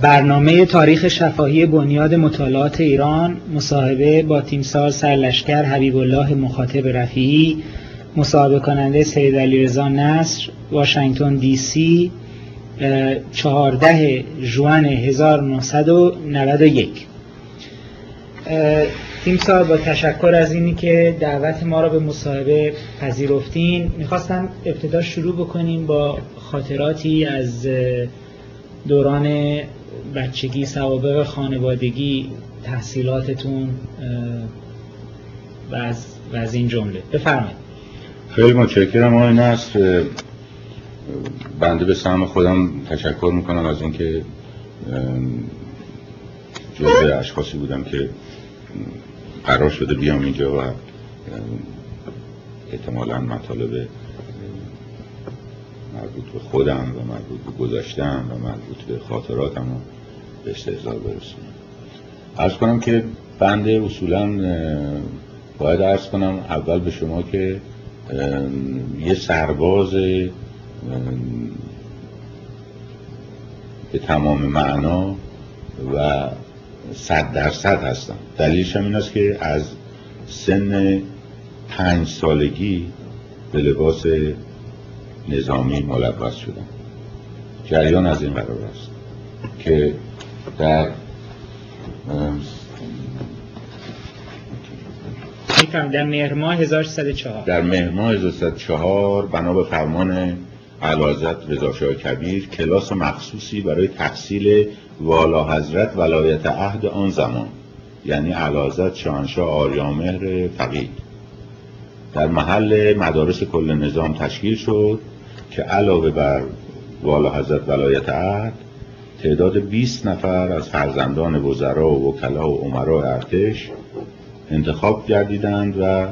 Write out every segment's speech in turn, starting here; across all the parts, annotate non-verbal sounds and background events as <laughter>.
برنامه تاریخ شفاهی بنیاد مطالعات ایران مصاحبه با تیمسار سرلشکر حبیب الله مخاطب رفیعی مصاحبه کننده سید علی رضا نصر واشنگتن دی سی 14 جوان 1991 تیمسار با تشکر از اینی که دعوت ما را به مصاحبه پذیرفتین. می‌خواستم ابتدا شروع بکنیم با خاطراتی از دوران بچگی سوابق خانوادگی تحصیلاتتون و از, و از این جمله. بفرمایید. خیلی متشکرم آقای نصر. بنده به سهم خودم تشکر می‌کنم از اینکه جزء اشخاصی بودم که قرار شده بیام اینجا و احتمالا مطالب مربوط به خودم و مربوط به گذاشتم و مربوط به خاطراتم رو به استحضار برسونم. ارز کنم که بنده اصولا باید ارز کنم اول به شما که یه سرباز به تمام معنا و صد درصد هستم. دلیلش هم این است که از سن پنج سالگی به لباس نظامی ملبس شدم جریان از این قرار است که در در مهر ماه 1304 در مهر ماه 1304 بنا به فرمان علازت رضا کبیر کلاس مخصوصی برای تحصیل والا حضرت ولایت عهد آن زمان یعنی علازت شاهنشاه آریامهر فقید. در محل مدارس کل نظام تشکیل شد. که علاوه بر والا حضرت ولایت عهد تعداد 20 نفر از فرزندان وزرا و وکلا و عمرا ارتش انتخاب گردیدند و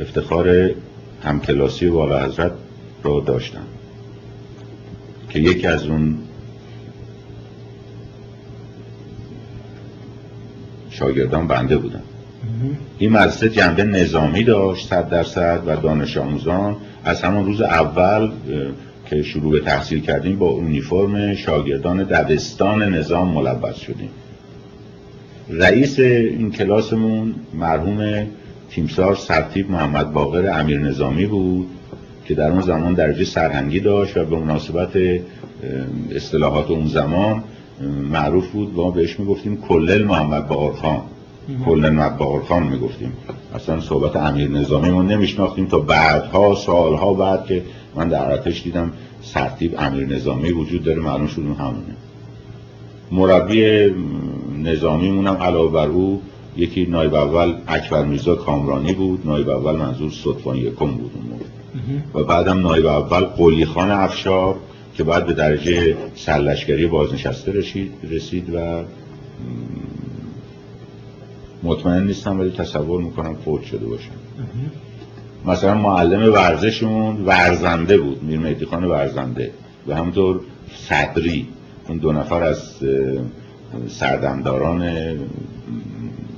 افتخار همکلاسی والا حضرت را داشتند. که یکی از اون شاگردان بنده بودن این مدرسه جنبه نظامی داشت صد درصد و دانش آموزان از همون روز اول که شروع به تحصیل کردیم با اونیفرم شاگردان دبستان نظام ملبس شدیم. رئیس این کلاسمون مرحوم تیمسار سرتیب محمد باقر امیر نظامی بود که در اون زمان درجه سرهنگی داشت و به مناسبت اصطلاحات اون زمان معروف بود. و ما بهش می‌گفتیم کلل محمد باقر خان. محمد باقر خان می‌گفتیم. اصلا صحبت امیر نظامی ما نمیشناختیم تا بعدها سالها بعد که من در ارتش دیدم سرتیب امیر نظامی وجود داره معلوم شد همونه. مربی نظامی مونم علاوه بر او یکی نایب اول اکبر میرزا کامرانی بود نایب اول منظور صدفان یکم بود اون موقع. و بعدم نایب اول قلی خان افشار که بعد به درجه سرلشکری بازنشسته رسید و مطمئن نیستم ولی تصور می‌کنم فوت شده باشم. مثلا معلم ورزشمون ورزنده بود میر مهدی خان ورزنده. و همطور صدری این دو نفر از سردمداران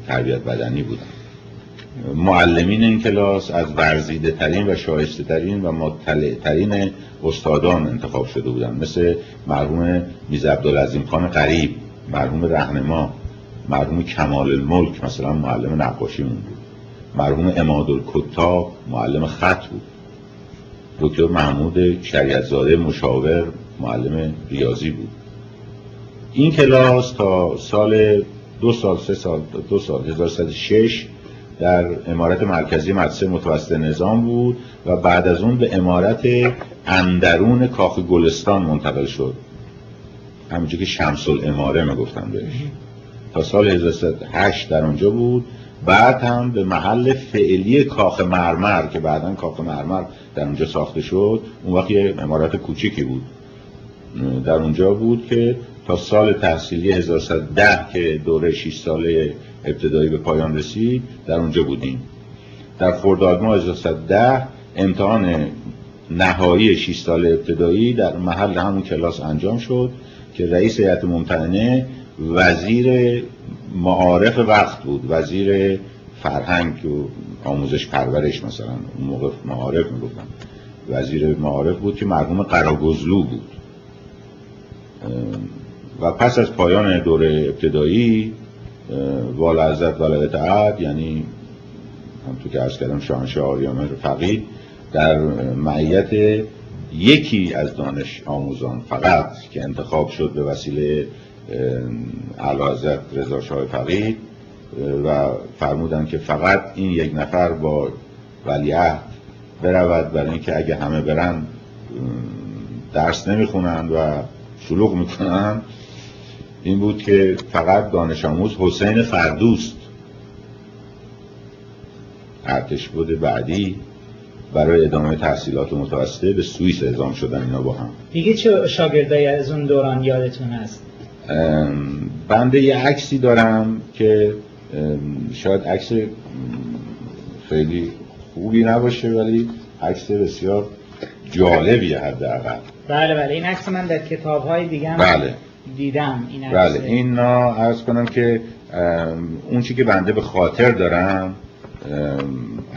تربیت بدنی بودن. معلمین این کلاس از ورزیده ترین و شایسته ترین و مطلع ترین استادان انتخاب شده بودن. مثل مرحوم میز عبدالعظیم خان قریب مرحوم رهنما مرحوم کمال الملک مثلا معلم نقاشی بود. مرحوم اماد الکتاب معلم خط بود. دکتر محمود شریعتزاده مشاور معلم ریاضی بود. این کلاس تا سال دو سال سه سال دو سال 1106 در امارت مرکزی مدرسه متوسط نظام بود و بعد از اون به امارت اندرون کاخ گلستان منتقل شد. همینجور که شمس الاماره می‌گفتن بهش. تا سال 1108 در اونجا بود. بعد هم به محل فعلی کاخ مرمر که بعدا کاخ مرمر در اونجا ساخته شد اون وقت یه امارت کوچیکی بود. در اونجا بود که تا سال تحصیلی 1110 که دوره 6 ساله ابتدایی به پایان رسید در اونجا بودیم. در خرداد ماه 1110 امتحان نهایی 6 سال ابتدایی در محل همون کلاس انجام شد که رئیس هیئت ممتحنه وزیر معارف وقت بود وزیر فرهنگ و آموزش پرورش مثلا اون موقع معارف می‌گفتن وزیر معارف بود که مرحوم قراگزلو بود. و پس از پایان دوره ابتدایی والا حضرت ولایت عهد یعنی همطور که ارز کردم شاهنشاه آریامهر فقید در معیت یکی از دانش آموزان فقط که انتخاب شد به وسیله حضرت رضا شاه فقید و فرمودن که فقط این یک نفر با ولیعهد برود برای اینکه اگه همه برن درس نمی‌خونن و شلوغ می‌کنن این بود که فقط دانش آموز حسین فردوست ارتش بود بعدی برای ادامه تحصیلات متوسطه به سوئیس اعزام شدن اینا با هم. دیگه چه شاگردایی از اون دوران یادتون هست؟ بنده یه عکسی دارم که شاید عکس خیلی خوبی نباشه ولی عکس بسیار جالبیه حداقل. بله بله. این عکس من در کتاب های دیگه بله. دیدم. این عکس بله. این عرض کنم که اون چی که بنده به خاطر دارم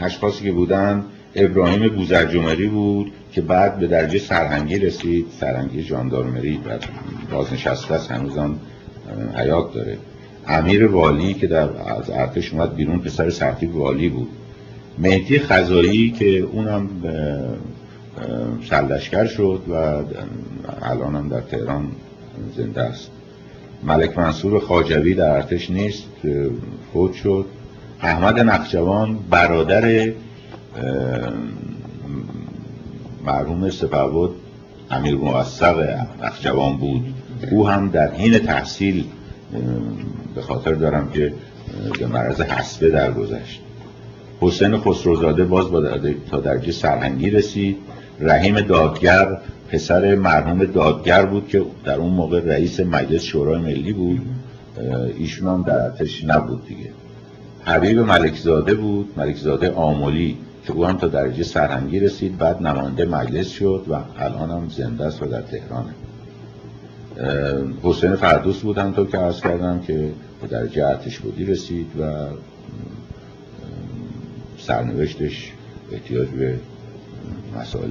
اشخاصی که بودن ابراهیم بوزرجمری بود که بعد به درجه سرهنگی رسید. سرهنگی جاندارمری و بازنشسته است هنوزم حیات داره. امیر والی که در از ارتش اومد بیرون پسر سرتیب والی بود. مهدی خزایی که اونم سلشکر شد و الان هم در تهران زنده است. ملک منصور خاجوی در ارتش نیست فوت شد. احمد نقجوان برادر مرحوم سپهبد امیر موثق نقجوان بود. او هم در حین تحصیل به خاطر دارم که به مرض حسبه درگذشت. حسین خسروزاده باز با تا درجه سرهنگی رسید. رحیم دادگر پسر مرحوم دادگر بود که در اون موقع رئیس مجلس شورای ملی بود. ایشون هم در ارتش نبود دیگه. حبیب ملکزاده بود ملکزاده آمولی. که او هم تا درجه سرهنگی رسید بعد نماینده مجلس شد و الان هم زنده است و در تهرانه. حسین فردوس بود همطور که عرض کردم که به درجه ارتش بودی رسید و سرنوشتش احتیاج به مسائل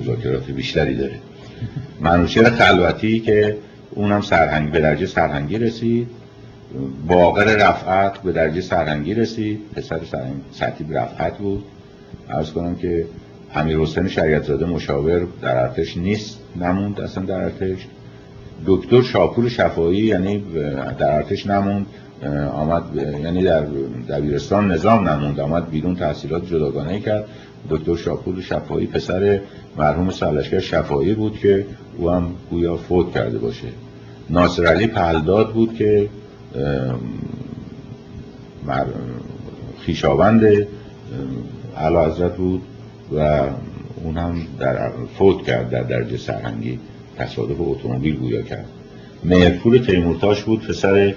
مذاکرات بیشتری داره. <laughs> منوچهر خلوتی که اونم سرهنگ به درجه سرهنگی رسید باقر رفعت به درجه سرهنگی رسید. پسر سرتیب رفعت بود. ارز کنم که امیر حسین شریعت مشاور در ارتش نیست نموند اصلا در ارتش. دکتر شاپور شفایی یعنی در ارتش نموند آمد یعنی در دبیرستان نظام نموند آمد بیرون تحصیلات جداگانه کرد. دکتر شاپور شفایی پسر مرحوم سالشگر شفایی بود که او هم گویا فوت کرده باشه. ناصر علی پهلداد بود که خیشاوند علا حضرت بود و اون هم در فوت کرد در درجه سرهنگی تصادف اتومبیل گویا کرد. مهرپور تیمورتاش بود پسر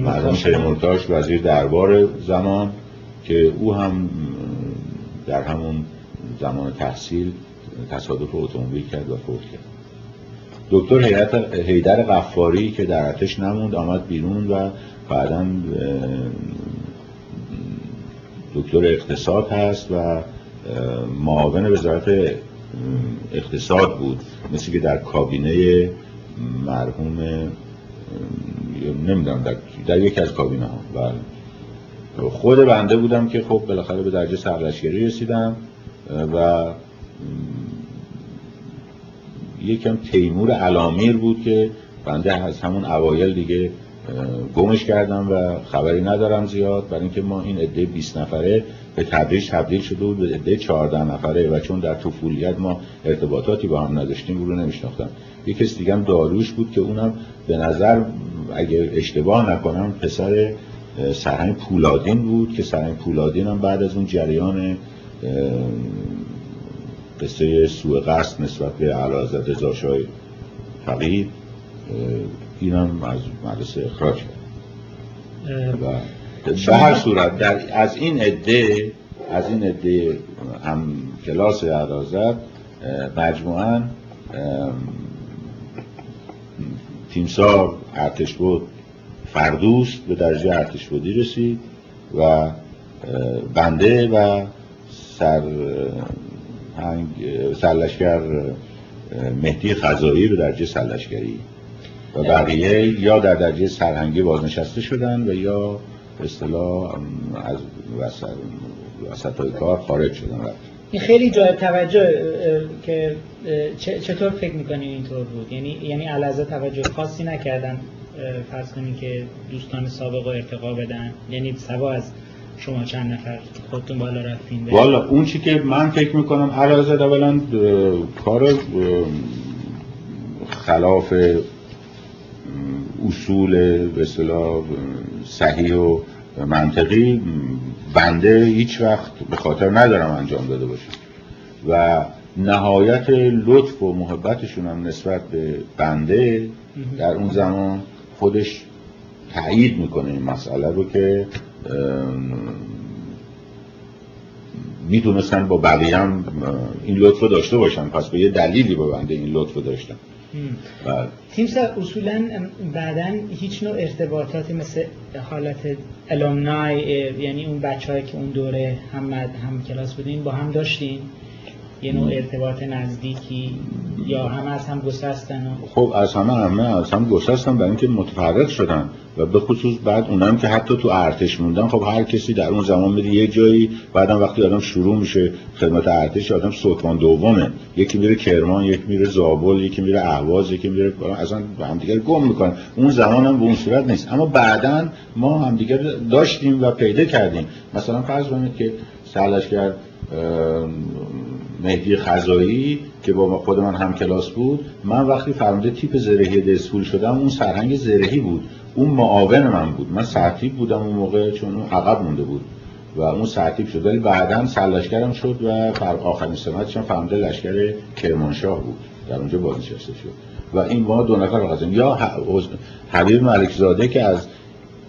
مردم تیمورتاش. وزیر دربار زمان که او هم در همون زمان تحصیل تصادف اتومبیل کرد و فوت کرد. دکتر حیدر غفاری که در ارتش نموند آمد بیرون و بعدا دکتر اقتصاد هست و معاون وزارت اقتصاد بود. مثل که در کابینه مرحوم نمی‌دونم در, در یکی از کابینه ها بله. خود بنده بودم که خب بالاخره به درجه سرلشگری رسیدم و یکم تیمور علامیر بود که بنده از همون اوایل دیگه گمش کردم و خبری ندارم زیاد. برای اینکه ما این عده 20 نفره به تدریج تبدیل شده بود به عده 14 نفره و چون در طفولیت ما ارتباطاتی با هم نداشتیم رو نمیشناختم یک کس دیگه هم داروش بود که اونم به نظر اگه اشتباه نکنم پسر سرهنگ پولادین بود که سرهنگ پولادین هم بعد از اون جریان قصه سوء قصد نسبت به علازت رضاشاه فقید اینم از مدرسه اخراج کرد. به هر صورت در از این عده از این عده هم کلاس عرازت مجموعا تیمسار ارتش بود. فردوس به درجه ارتش بودی رسید و بنده و سر سرلشکر مهدی خزایی رو درجه سلشگری و بقیه یا در درجه سرهنگی بازنشسته شدن و یا به اصطلاح از وسط های کار خارج شدن. این خیلی جای توجه که چطور فکر می‌کنین اینطور بود؟ یعنی یعنی علازه توجه خاصی نکردن فرض کنین که دوستان سابق ارتقا بدن. یعنی سوا از شما چند نفر خودتون بالا رفتین والا اون چی که من فکر می‌کنم علازه اولا کار خلاف اصول به صحیح و منطقی بنده هیچ وقت به خاطر ندارم انجام داده باشم و نهایت لطف و محبتشون هم نسبت به بنده در اون زمان خودش تایید می‌کنه این مسئله رو که می‌تونستن با بقیه هم این لطف رو داشته باشن. پس به یه دلیلی با بنده این لطف رو داشتن. بله. تیمسا اصولا بعدا هیچ نوع ارتباطاتی مثل حالت الومنای یعنی اون بچه که اون دوره هم, هم کلاس بودین با هم داشتین؟ یه نوع ارتباط نزدیکی یا همه از هم گسستن خب از همه همه از هم گسستن برای اینکه متفرق شدن و به خصوص بعد اونم که حتی تو ارتش موندن خب هر کسی در اون زمان میره یه جایی بعدم وقتی آدم شروع میشه خدمت ارتش آدم سلطان دومه. یکی میره کرمان یکی میره زابل یکی میره اهواز یکی میره اصلا همدیگر گم می‌کنن. اون زمان هم به اون صورت نیست. اما بعدا ما همدیگر داشتیم و پیدا کردیم. مثلا فرض کنید که کرد مهدی خزایی که با خود من هم کلاس بود من وقتی فرمانده تیپ زرهی دسپول شدم اون سرهنگ زرهی بود. اون معاون من بود. من سرتیب بودم اون موقع چون اون عقب مونده بود. و اون سرتیب شد. ولی بعدا سرلشکرم شد و فر آخرین سمتش هم فرمانده لشکر کرمانشاه بود. در اونجا بازنشسته شد. و این ما دو نفر رو یا حبیب ملکزاده که از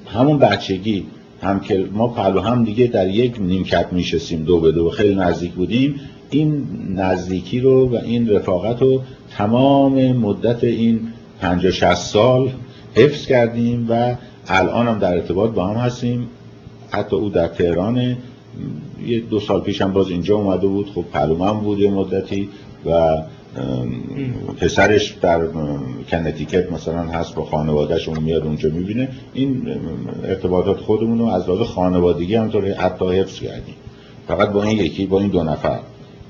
همون بچگی هم که ما پهلو هم دیگه در یک نیمکت میشستیم دو به دو خیلی نزدیک بودیم. این نزدیکی رو و این رفاقت رو تمام مدت این 50 60 سال حفظ کردیم و الان هم در ارتباط با هم هستیم. حتی او در تهران یه دو سال پیش هم باز اینجا اومده بود. خب پهلو من بود یه مدتی و پسرش در کنتیکت مثلا هست با خانوادهش اون میاد اونجا می‌بینه. این ارتباطات خودمون رو از لحاظ خانوادگی همطور حتی حفظ کردیم. فقط با این یکی با این دو نفر.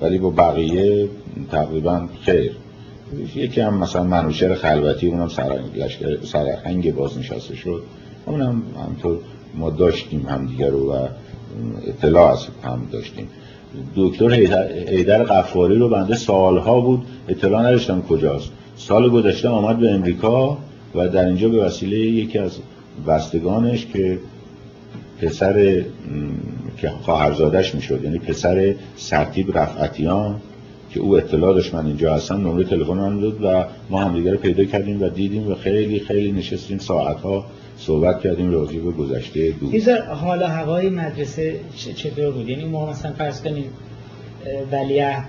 ولی با بقیه تقریبا خیر. یکی هم مثلا منوشر خلوتی اونم سرهنگ بازنشسته شد. اونم همطور ما داشتیم همدیگه رو و اطلاع هم داشتیم. دکتر ایدر قفاری رو بنده سالها بود اطلاع نداشتم کجاست. سال گذشته آمد به امریکا و در اینجا به وسیله یکی از بستگانش که پسر که خواهرزادش می‌شد. یعنی پسر سرتیب رفعتیان که او اطلاع داشت من اینجا هستم نمره تلفن من داد و ما همدیگه رو پیدا کردیم و دیدیم و خیلی خیلی نشستیم ساعتها صحبت کردیم راجع به گذشته دور حال هوای مدرسه چطور بود؟ یعنی ما مثلا فرض کنیم ولیعهد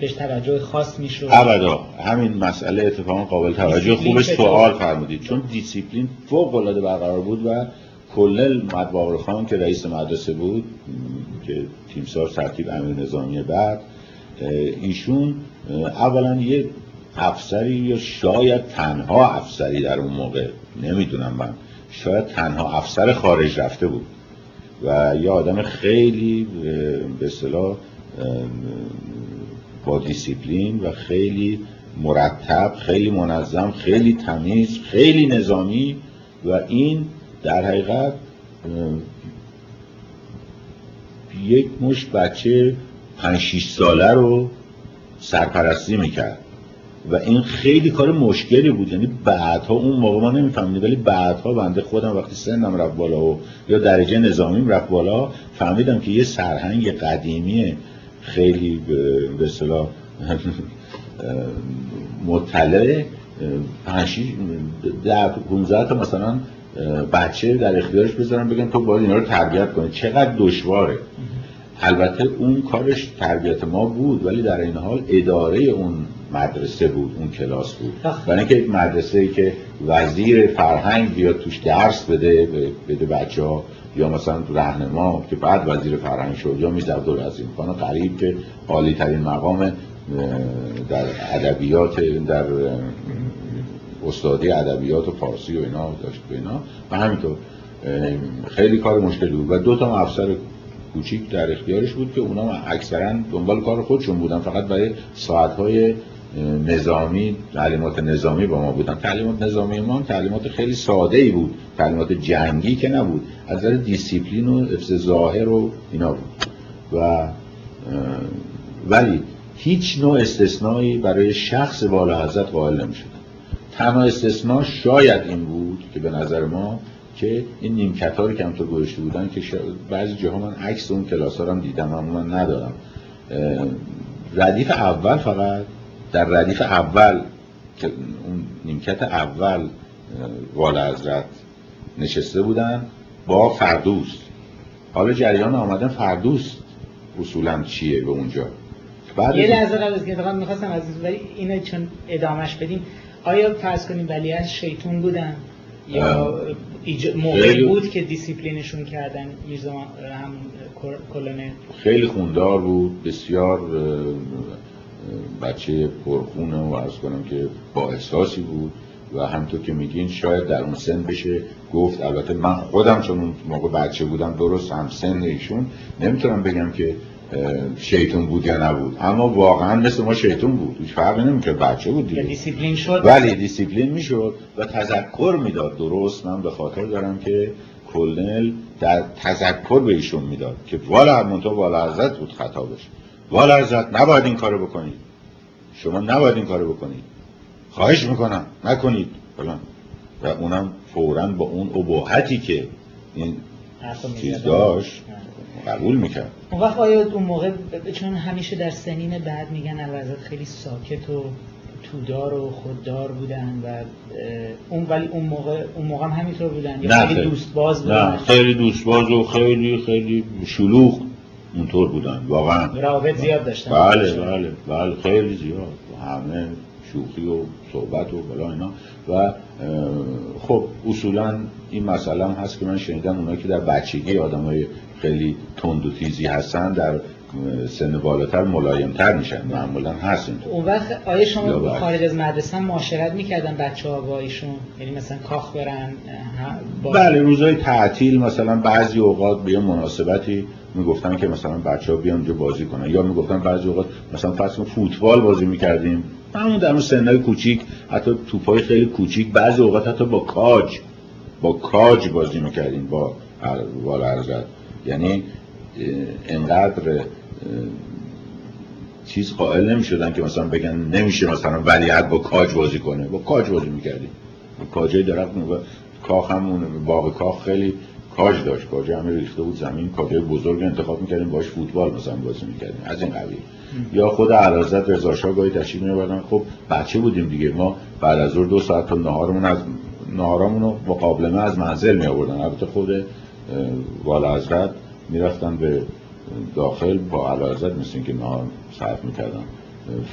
بهش توجه خاص می‌شد. ابدا. همین مسئله اتفاقا قابل توجه خوبش سوال فرمودید. چون دیسیپلین فوق العاده برقرار بود و کلل مدباغر خان که رئیس مدرسه بود که تیمسار ترتیب امیر نظامی بعد ایشون اولا یه افسری یا شاید تنها افسری در اون موقع نمی‌دونم من شاید تنها افسر خارج رفته بود و یه آدم خیلی به اصطلاح با دیسیپلین و خیلی مرتب خیلی منظم خیلی تمیز خیلی نظامی و این در حقیقت یک مش بچه 5 ساله رو سرپرستی می‌کرد. و این خیلی کار مشکلی بود. یعنی بعدها اون موقع ما نمیفهمیدیم ولی بعدها بنده خودم وقتی سنم رفت بالا و یا درجه نظامیم رفت بالا فهمیدم که یه سرهنگ قدیمی خیلی به اصطلاح مطلع در 15 تا مثلا بچه در اختیارش بذارن بگن تو باید اینا رو تربیت کنی. چقدر دشواره. البته اون کارش تربیت ما بود ولی در این حال اداره اون مدرسه بود اون کلاس بود. برای اینکه یک مدرسه ای که وزیر فرهنگ بیاد توش درس بده بده بچه ها یا مثلا رهنما که بعد وزیر فرهنگ شد یا میز عبدالعظیم خان قریب که عالی ترین مقام در ادبیات در استادی ادبیات و فارسی و اینا داشت و اینا. و همینطور خیلی کار مشکلی بود. و دو تا افسر کوچیک در اختیارش بود که اونا اکثرا دنبال کار خودشون بودن. فقط برای ساعتهای نظامی تعلیمات نظامی با ما بودن. تعلیمات نظامی ما تعلیمات خیلی ساده ای بود. تعلیمات جنگی که نبود. از نظر دیسیپلین و حفظ ظاهر و اینا بود. و ولی هیچ نوع استثنایی برای شخص بالا حضرت قائل نمی تنها استثناء شاید این بود که به نظر ما که این نیمکت ها رو که همطور گذاشته بودن که بعضی جاها من عکس اون کلاس ها هم دیدم اما من ندارم. ردیف اول فقط در ردیف اول که اون نیمکت اول والا حضرت نشسته بودن با فردوست حالا جریان آمدن فردوست اصولا چیه به اونجا؟ بعد یه لحظه قبل از که می‌خواستم از اینو چون ادامش بدیم آیا فرض کنیم ولی از شیطون بودن یا موقعی بود که دیسیپلینشون کردن؟ هم کلونه خیلی خوندار بود بسیار بچه پرخونه و عرض کنم که با احساسی بود و همطور که میگین شاید در اون سن بشه گفت. البته من خودم چون اون موقع بچه بودم درست هم سن ایشون. نمی‌تونم بگم که شیطون بود یا نبود. اما واقعا مثل ما شیطون بود. هیچ فرقی نمی‌کرد. بچه بود دیگه. دیسیپلین شد؟ ولی دیسیپلین می‌شد و تذکر می‌داد. درست من به خاطر دارم که کلنل در تذکر به ایشون می‌داد که والا منتها والا حضرت بود خطا بشه. والا حضرت نباید این کارو بکنید. شما نباید این کارو بکنید. خواهش می‌کنم. نکنید. فلان. و اونم فورا با اون ابهتی که این چیز داشت قبول می‌کرد. اون وقت آیا اون موقع چون همیشه در سنین بعد میگن الوزت خیلی ساکت و تودار و خوددار بودن و اون ولی اون موقع اون موقع هم همینطور بودن. یا خیلی دوست باز بودن. نه خیلی دوست باز و خیلی خیلی شلوغ اونطور بودن واقعا. روابط زیاد داشتن. بله بله بله خیلی زیاد. همه شوخی و صحبت و بلا اینا. و خب اصولا این مسئله هم هست که من شنیدم اونایی که در بچگی آدمای خیلی تند و تیزی هستن در سن بالاتر ملایمتر میشن معمولا هست اون وقت آیا شما خارج از مدرسه هم معاشرت می‌کردن بچه ها با ایشون؟ یعنی مثلا کاخ برن بله روزای تعطیل مثلا بعضی اوقات به مناسبتی می‌گفتن که مثلا بچه ها بیان اونجا بازی کنن یا می‌گفتن بعضی اوقات مثلا فرض فوتبال بازی می‌کردیم. همون در اون سنهای کوچیک حتی توپای خیلی کوچیک بعضی اوقات حتی با کاج با کاج بازی می‌کردیم با والا یعنی انقدر چیز قائل نمی شدن که مثلا بگن نمیشه مثلا ولیعت با کاج بازی کنه. با کاج بازی می‌کردیم کاجه درخت و کاخ همون باغ کاخ خیلی کاج داشت. کاج همه ریخته بود زمین کاجه بزرگ انتخاب می‌کردیم باش فوتبال مثلا بازی می‌کردیم. از این قبیل. یا خود علازت رضا شاه گاهی تشریف میبردن خب بچه بودیم دیگه. ما بعد از ظهر دو ساعت تا نهارمون از نهارمون رو مقابلمه از منزل می آوردن البته خود والا حضرت می‌رفتن به داخل با علازت مثل که نهار صرف می‌کردن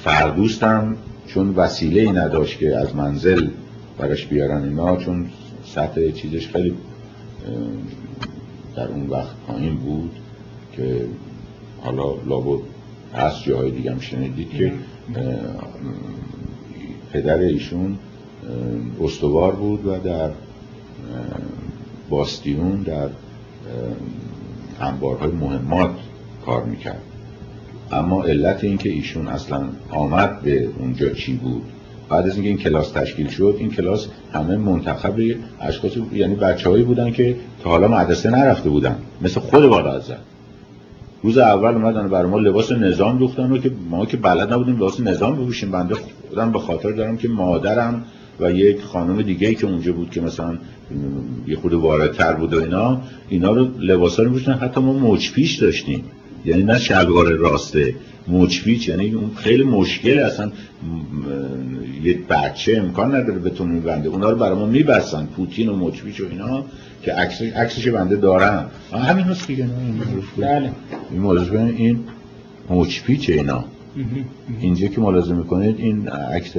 فردوستم چون وسیله ای نداشت که از منزل برش بیارن اینا چون سطح چیزش خیلی در اون وقت پایین بود که حالا لابد از جاهای دیگه هم شنیدید که پدر ایشون استوار بود و در باستیون در انبارهای مهمات کار می‌کرد. اما علت این که ایشون اصلا آمد به اونجا چی بود؟ بعد از اینکه این کلاس تشکیل شد این کلاس همه منتخب اشخاص یعنی بچههایی بودن که تا حالا مدرسه نرفته بودن مثل خود بالا روز اول اومدن برای ما لباس نظام دوختن و که ما که بلد نبودیم لباس نظام بپوشیم. بنده خودم به خاطر دارم که مادرم و یک خانم دیگه ای که اونجا بود که مثلا یه خود واردتر بود و اینا اینا رو لباسا رو میشن حتی ما موج پیش داشتیم. یعنی نه شلوار راسته موچپیچ یعنی اون خیلی مشکل اصلا یه بچه امکان نداره بتونه میبنده. اونا رو برای ما میبستن. پوتین و موچپیچ و اینا که عکس عکسش بنده دارم همین هست دیگه بله. این موضوع این موچپیچ اینا. اینجا که ملاحظه می‌کنید این عکس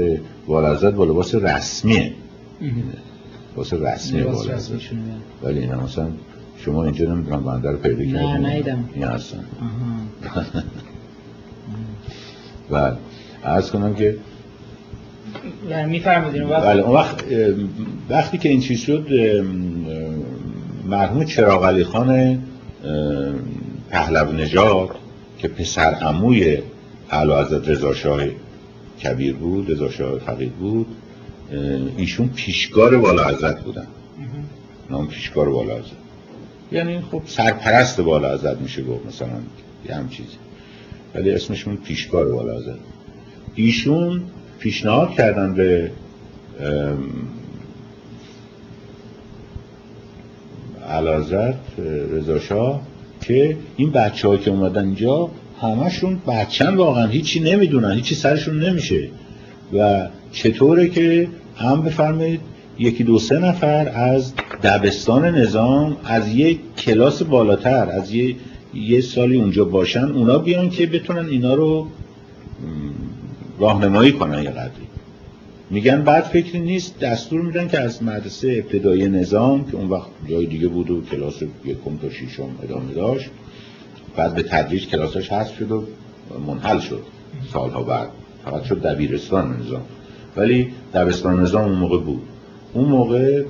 والعزت با لباس رسمیه. لباس رسمی والعزت. ولی اینا مثلا شما اینجا نمی‌دونم بنده رو پیدا کردیم نه نیدم این هستن. و عرض کنم که میفرمودین بله اون وقت وقتی که این چیز شد مرحوم چراغ علی خان پهلو نژاد که پسر عموی اعلی حضرت رضا کبیر بود رضا شاه فقید بود. ایشون پیشگار والا حضرت بودن. نام پیشگار والا حضرت. یعنی خب سرپرست والا حضرت میشه گفت مثلا یه هم چیزی. ولی اسمشون پیشگار والا حضرت. ایشون پیشنهاد کردن به علازت رضا شاه که این بچه که اومدن اینجا همشون بچن واقعا. هیچی نمی‌دونن. هیچی سرشون نمیشه. و چطوره که هم بفرمایید یکی دو سه نفر از دبستان نظام از یک کلاس بالاتر از یه, یه سالی اونجا باشن اونا بیان که بتونن اینا رو راهنمایی کنن یه قدری. میگن بعد فکری نیست دستور میدن که از مدرسه ابتدایی نظام که اون وقت جای دیگه بود و کلاس یکم تا شیشم ادامه داشت بعد به تدریج کلاسش حذف شد و منحل شد سالها بعد. فقط شد دبیرستان نظام. ولی دبستان نظام اون موقع بود. اون موقع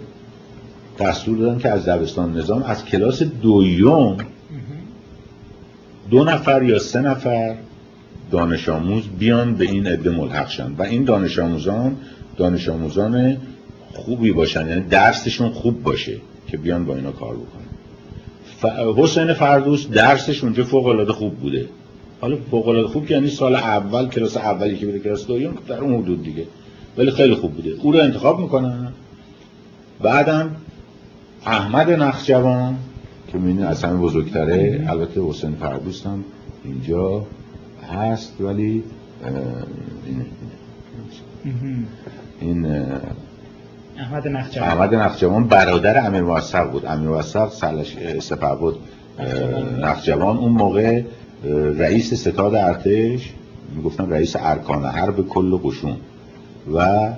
دستور دادن که از دبستان نظام از کلاس دویم دو نفر یا سه نفر دانش آموز بیان به این عده ملحق شن. و این دانش آموزان دانش آموزان خوبی باشن. یعنی درسشون خوب باشه که بیان با اینا کار بکنن. ف... حسین فردوس درسش اونجا فوق العاده خوب بوده. حالا فوق العاده خوب یعنی سال اول کلاس اولی که بره کلاس دوم در اون حدود دیگه. ولی خیلی خوب بوده. او رو انتخاب می‌کنن. بعدم احمد نخجوان که می‌بینید از همه بزرگتره. البته حسین فردوس هم اینجا هست ولی این احمد نخجوان. احمد نخجوان برادر امیر موثق بود. امیر موثق سپه بود. نخجوان اون موقع رئیس ستاد ارتش می‌گفتن رئیس ارکان حرب کل قشون. و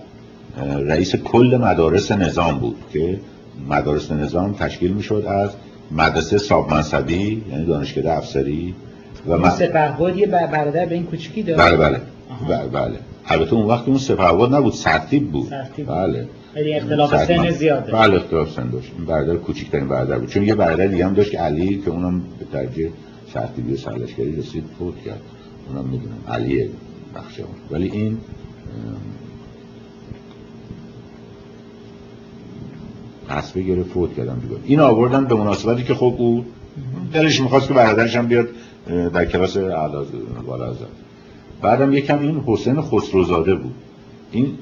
رئیس کل مدارس نظام بود که مدارس نظام تشکیل می‌شد از مدرسه صاحب منصبی یعنی دانشکده افسری و من سپهبد یه برادر به این کوچکی داره بله بله. بله, بله. البته اون وقت اون سپهبد نبود سرتیب بود. سرتیب بله. خیلی اختلاف سن زیاده. بله اختلاف سن داشت. این برادر کوچیک‌ترین برادر بود. چون یه برادر دیگه هم داشت که علی که اونم به درجه سرتیبی سرلشکری رسید فوت کرد. اونم می‌دونم. علی بخشوان ولی این حسبه گرفت فوت کردم دیگه این آوردن به مناسبتی که خب او دلش می‌خواست که برادرش هم بیاد در کلاس اعلی بالا بعدم یکم این حسین خسروزاده بود. این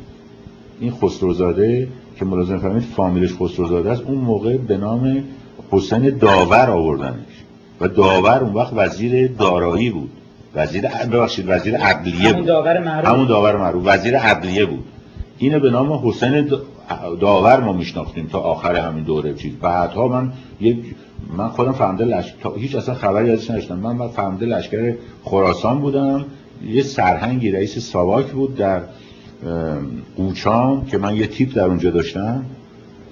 این خسروزاده که ملازم فهمید فامیلش خسروزاده است اون موقع به نام حسین داور آوردنش. و داور اون وقت وزیر دارایی بود. وزیر ببخشید وزیر عدلیه بود. داور معروف. همون داور معروف. وزیر عدلیه بود. اینو به نام حسین داور ما میشناختیم تا آخر همین دوره چیز. بعدها من یک من خودم فهمده لشکر هیچ اصلا خبری ازش نداشتم. من فهمده لشکر خراسان بودم. یه سرهنگی رئیس ساواک بود در قوچان که من یه تیپ در اونجا داشتم.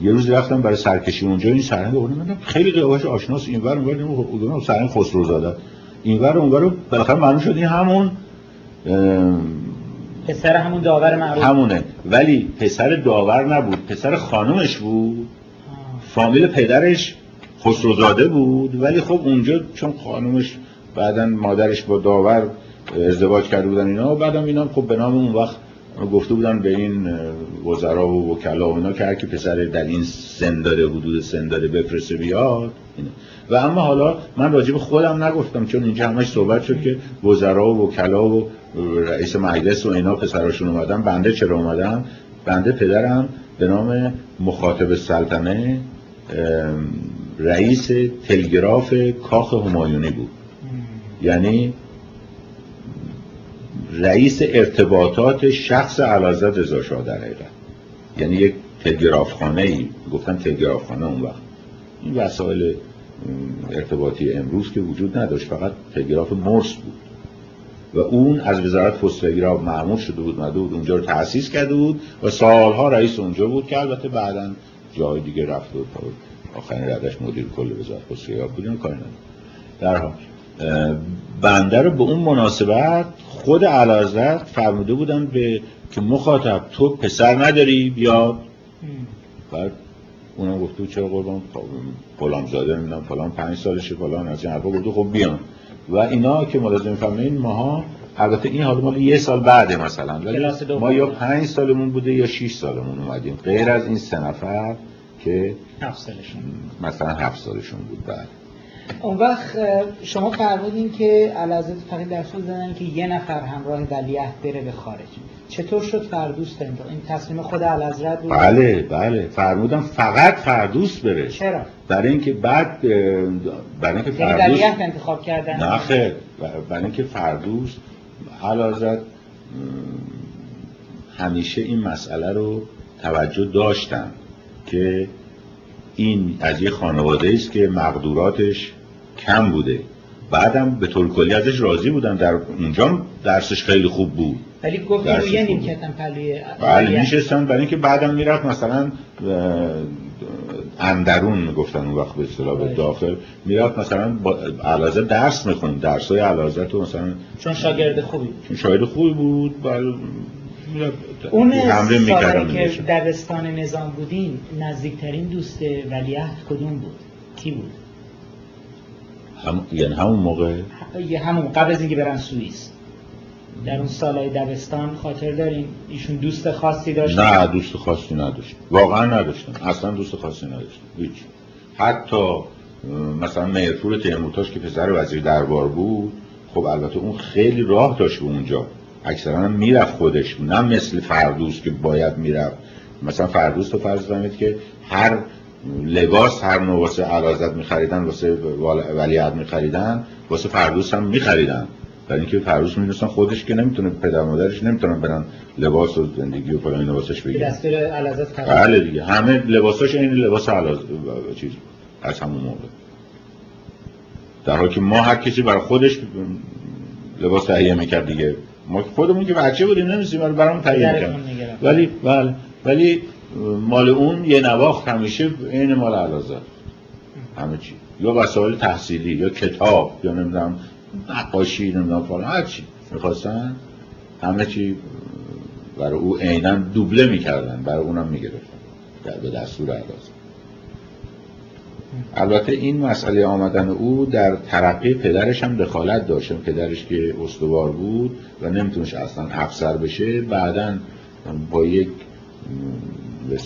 یه روز رفتم برای سرکشی اونجا این سرهنگ بود من خیلی قیافش آشناس اینور اونور اون سرهنگ خسرو زاده. اینور اونور بالاخره معلوم شد این همون پسر همون داور معروف. همونه. ولی پسر داور نبود پسر خانومش بود. فامیل پدرش خسروزاده بود. ولی خب اونجا چون خانومش بعدا مادرش با داور ازدواج کرده بودن اینا و بعدم اینا خب به نام اون وقت گفته بودن به این وزرا و وکلا و اینا که هر کی پسر در این سن داره حدود سن داره بفرسته بیاد و اما حالا من راجع به خودم نگفتم چون اینجا همش صحبت شد که وزرا و وکلا و رئیس مجلس و اینا پسراشون اومدن بنده چرا اومدم بنده پدرم به نام مخاطب سلطنه رئیس تلگراف کاخ همایونی بود. یعنی رئیس ارتباطات شخص علازت رضا در حقیقت یعنی یک تلگراف خانه ای گفتن تلگراف خانه اون وقت. این وسایل ارتباطی امروز که وجود نداشت فقط تلگراف مرس بود. و اون از وزارت پست تلگراف معمول شده بود مده بود اونجا رو تأسیس کرده بود و سالها رئیس اونجا بود که البته بعدا جای دیگه رفت و آخرین ردش مدیر کل وزارت پست تلگراف بود. کاری در حال. بنده رو به اون مناسبت خود علازت فرموده بودن به که مخاطب تو پسر نداری بیاد بعد اونم گفته چرا قربان فلان زاده نمی‌دونم فلان پنج سالشه فلان از این حرفا گفته خب بیان و اینا که ملازم فهمین ماها البته این حال مال یه سال بعده مثلا ما یا پنج سالمون بوده یا شیش سالمون اومدیم. غیر از این سه نفر که هفت سالشون. مثلا هفت سالشون بود بعد. اون وقت شما فرمودین که علازت فقط در زدن که یه نفر همراه ولیعهد بره به خارج. چطور شد فردوس انتخاب این تصمیم خود علازت بود؟ بله بله. فرمودم فقط فردوس بره. چرا؟ برای اینکه بعد برای اینکه یعنی فردوس انتخاب کردن؟ نه خیر. برای اینکه فردوس علازت همیشه این مسئله رو توجه داشتن که این از یه خانواده است که مقدوراتش کم بوده. بعدم به طور کلی ازش راضی بودن در اونجا درسش خیلی خوب بود. ولی گفتی روی نیمکتن پلوی بله میشستن برای اینکه بعدم می‌رفت مثلا اندرون گفتن اون وقت به اصطلاح به بله. داخل. می‌رفت مثلا با علازه درس می‌خوند. درس های علازه تو مثلا چون شاگرد خوبی. چون شاگرد خوبی بود. بله. اون سالی که دبستان نظام بودین نزدیکترین دوست ولیعهد کدوم بود؟ کی بود؟ هم... یعنی همون موقع یه همون قبل از اینکه برن سوئیس. در اون سالهای دبستان خاطر دارین ایشون دوست خاصی داشت؟ نه دوست خاصی نداشت واقعا نداشتن اصلا دوست خاصی نداشت هیچ. حتی مثلا میرپور تیمورتاش که پسر وزیر دربار بود خب البته اون خیلی راه داشت به اونجا. اکثرا هم می‌رفت خودش. نه مثل فردوس که باید می‌رفت. مثلا فردوس تو فرض که هر لباس هر نوع واسه علازت میخریدن واسه ولیعت میخریدن واسه فردوس هم میخریدن. برای اینکه فردوس می‌دونستن خودش که نمی‌تونه پدر مادرش نمی‌تونن برن لباس و زندگی و فلان لباسش بگیرن. علازت بله دیگه. همه لباساش این لباس علاز چیز از همون موقع. در حالی که ما هر کسی برای خودش لباس تهیه می‌کرد دیگه. ما خودمون که بچه بودیم نمیسیم برای برامون تهیه می‌کرد. ولی بله. ولی مال اون یه نواخت همیشه این مال علازت همه چی. یا وسایل تحصیلی یا کتاب یا نمی‌دونم نقاشی نمی‌دونم فلان هر چی. می‌خواستن همه چی برای او عینا دوبله می‌کردن برای اونم می‌گرفتن. به دستور علازت البته این مسئله آمدن او در ترقی پدرش هم دخالت داشت. پدرش که استوار بود و نمیتونش اصلا افسر بشه بعدا با یک به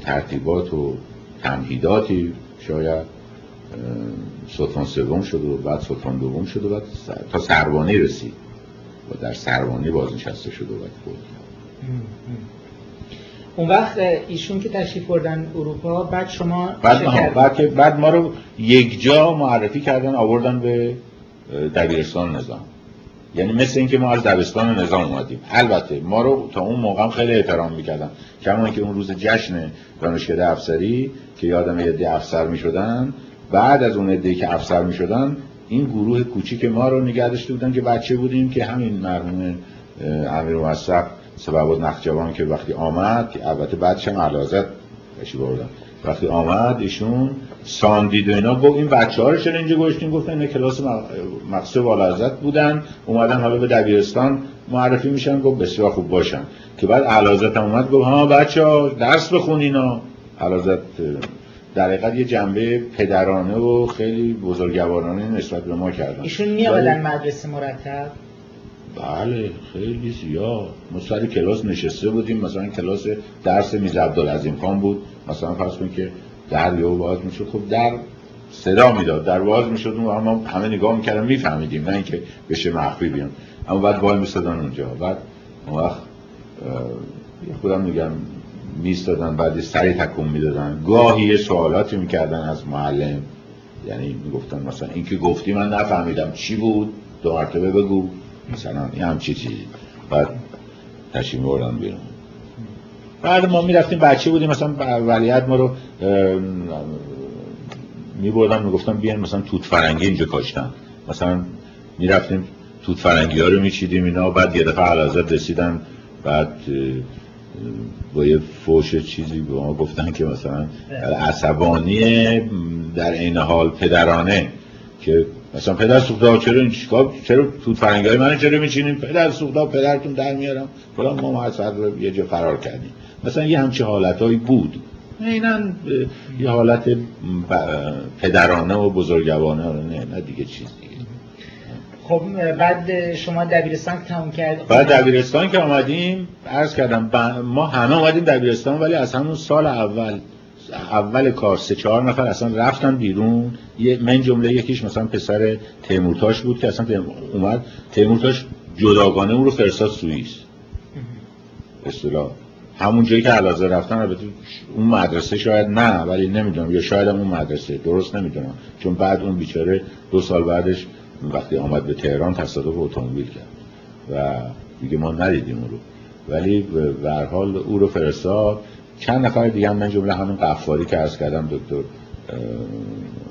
ترتیبات و تمهیداتی شاید سلطان سوم شد و بعد سلطان دوم شد و بعد تا سروانی رسید و در سروانی بازنشسته شد و بعد بود اون وقت ایشون که تشریف بردن اروپا بعد شما بعد, بعد, بعد ما رو یک جا معرفی کردن آوردن به دبیرستان نظام. یعنی مثل اینکه ما از دبستان نظام اومدیم. البته ما رو تا اون موقع خیلی احترام می‌کردن. کما که اون روز جشن دانشکده افسری که یادم یه افسر می‌شدن بعد از اون عده که افسر می‌شدن این گروه کوچیک ما رو نگه داشته بودن که بچه بودیم که همین مرحوم امیر موثق سبب نخجوان که وقتی آمد البته بعدش هم علازت بردن وقتی آمد ایشون ساندید و اینا گفت این بچه ها رو چرا اینجا گوشتین گفتن این کلاس مقصد والازت بودن. اومدن حالا به دبیرستان معرفی میشن. گفت بسیار خوب باشن. که بعد علازت هم اومد گفت ها بچه ها درس بخون اینا. علازت در حقیقت یه جنبه پدرانه و خیلی بزرگوارانه نسبت به ما کردن. ایشون میامدن مدرسه مرتب؟ بله خیلی زیاد. ما سر کلاس نشسته بودیم. مثلا کلاس درس میز عبدالعظیم خان بود. مثلا فرض کنید که در یا باز می‌شد. خب در صدا می‌داد در باز می‌شد. اما همه نگاه می‌کردن میفهمیدیم نه اینکه بشه مخفی بیان. اما بعد وای میستادن اونجا. بعد اون وقت خودم میگم میستادن بعد سری تکون می‌دادن. گاهی سوالاتی می‌کردن از معلم. یعنی می‌گفتن مثلا این که گفتی من نفهمیدم چی بود؟ دو مرتبه بگو. مثلا یه همچی چیزی. بعد تشریف بردن بیرون. بعد ما می‌رفتیم بچه بودیم مثلا ولیت ما رو میبردن می‌گفتن بیان مثلا توت فرنگی اینجا کاشتن. مثلا می‌رفتیم توت فرنگی ها رو میچیدیم اینا بعد یه دفعه علازت رسیدن بعد با یه فوش چیزی به ما گفتن که مثلا عصبانی در این حال پدرانه که مثلا پدر سوخته چرا این چیکار چرا توت فرنگی های من چرا میچینین پدر سوخته پدرتون در میارم. فلان ما اثر رو یه جا فرار کردیم. مثلا یه همچی حالتهایی بود. اینا یه حالت پدرانه و بزرگوانه نه نه دیگه چیز دیگه. خب بعد شما دبیرستان تموم کرد بعد دبیرستان که آمدیم عرض کردم ما همه آمدیم دبیرستان ولی از همون سال اول اول کار سه چهار نفر اصلا رفتن بیرون. من جمله یکیش مثلا پسر تیمورتاش بود که اصلا اومد. تیمورتاش جداگانه اون رو فرستاد سوئیس. اصطلاح. همون جایی که علازه رفتن البته اون مدرسه شاید نه ولی نمی‌دونم. یا شاید اون مدرسه. درست نمی‌دونم. چون بعد اون بیچاره دو سال بعدش وقتی آمد به تهران تصادف اتومبیل کرد. و دیگه ما ندیدیم اون رو. ولی به حال او رو فرستاد. چند نفر دیگه من جمله همون قفاری که عرض کردم دکتر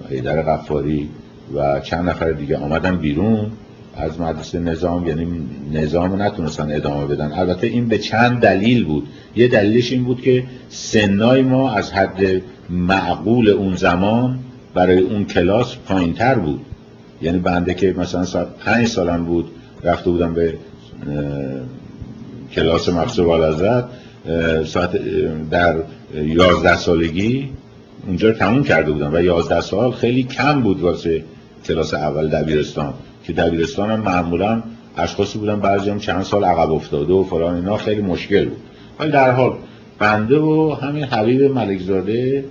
حیدر قفاری و چند نفر دیگه آمدن بیرون از مدرسه نظام یعنی نظام نتونستن ادامه بدن. البته این به چند دلیل بود. یه دلیلش این بود که سنای ما از حد معقول اون زمان برای اون کلاس پایین تر بود. یعنی بنده که مثلا ساعت پنج سالم بود رفته بودم به کلاس مقصد والازد ساعت در یازده سالگی اونجا رو تموم کرده بودم و یازده سال خیلی کم بود واسه کلاس اول دبیرستان که دبیرستان هم معمولا اشخاصی بودن بعضی هم چند سال عقب افتاده و فلان اینا خیلی مشکل بود. ولی در حال بنده و همین حبیب ملکزاده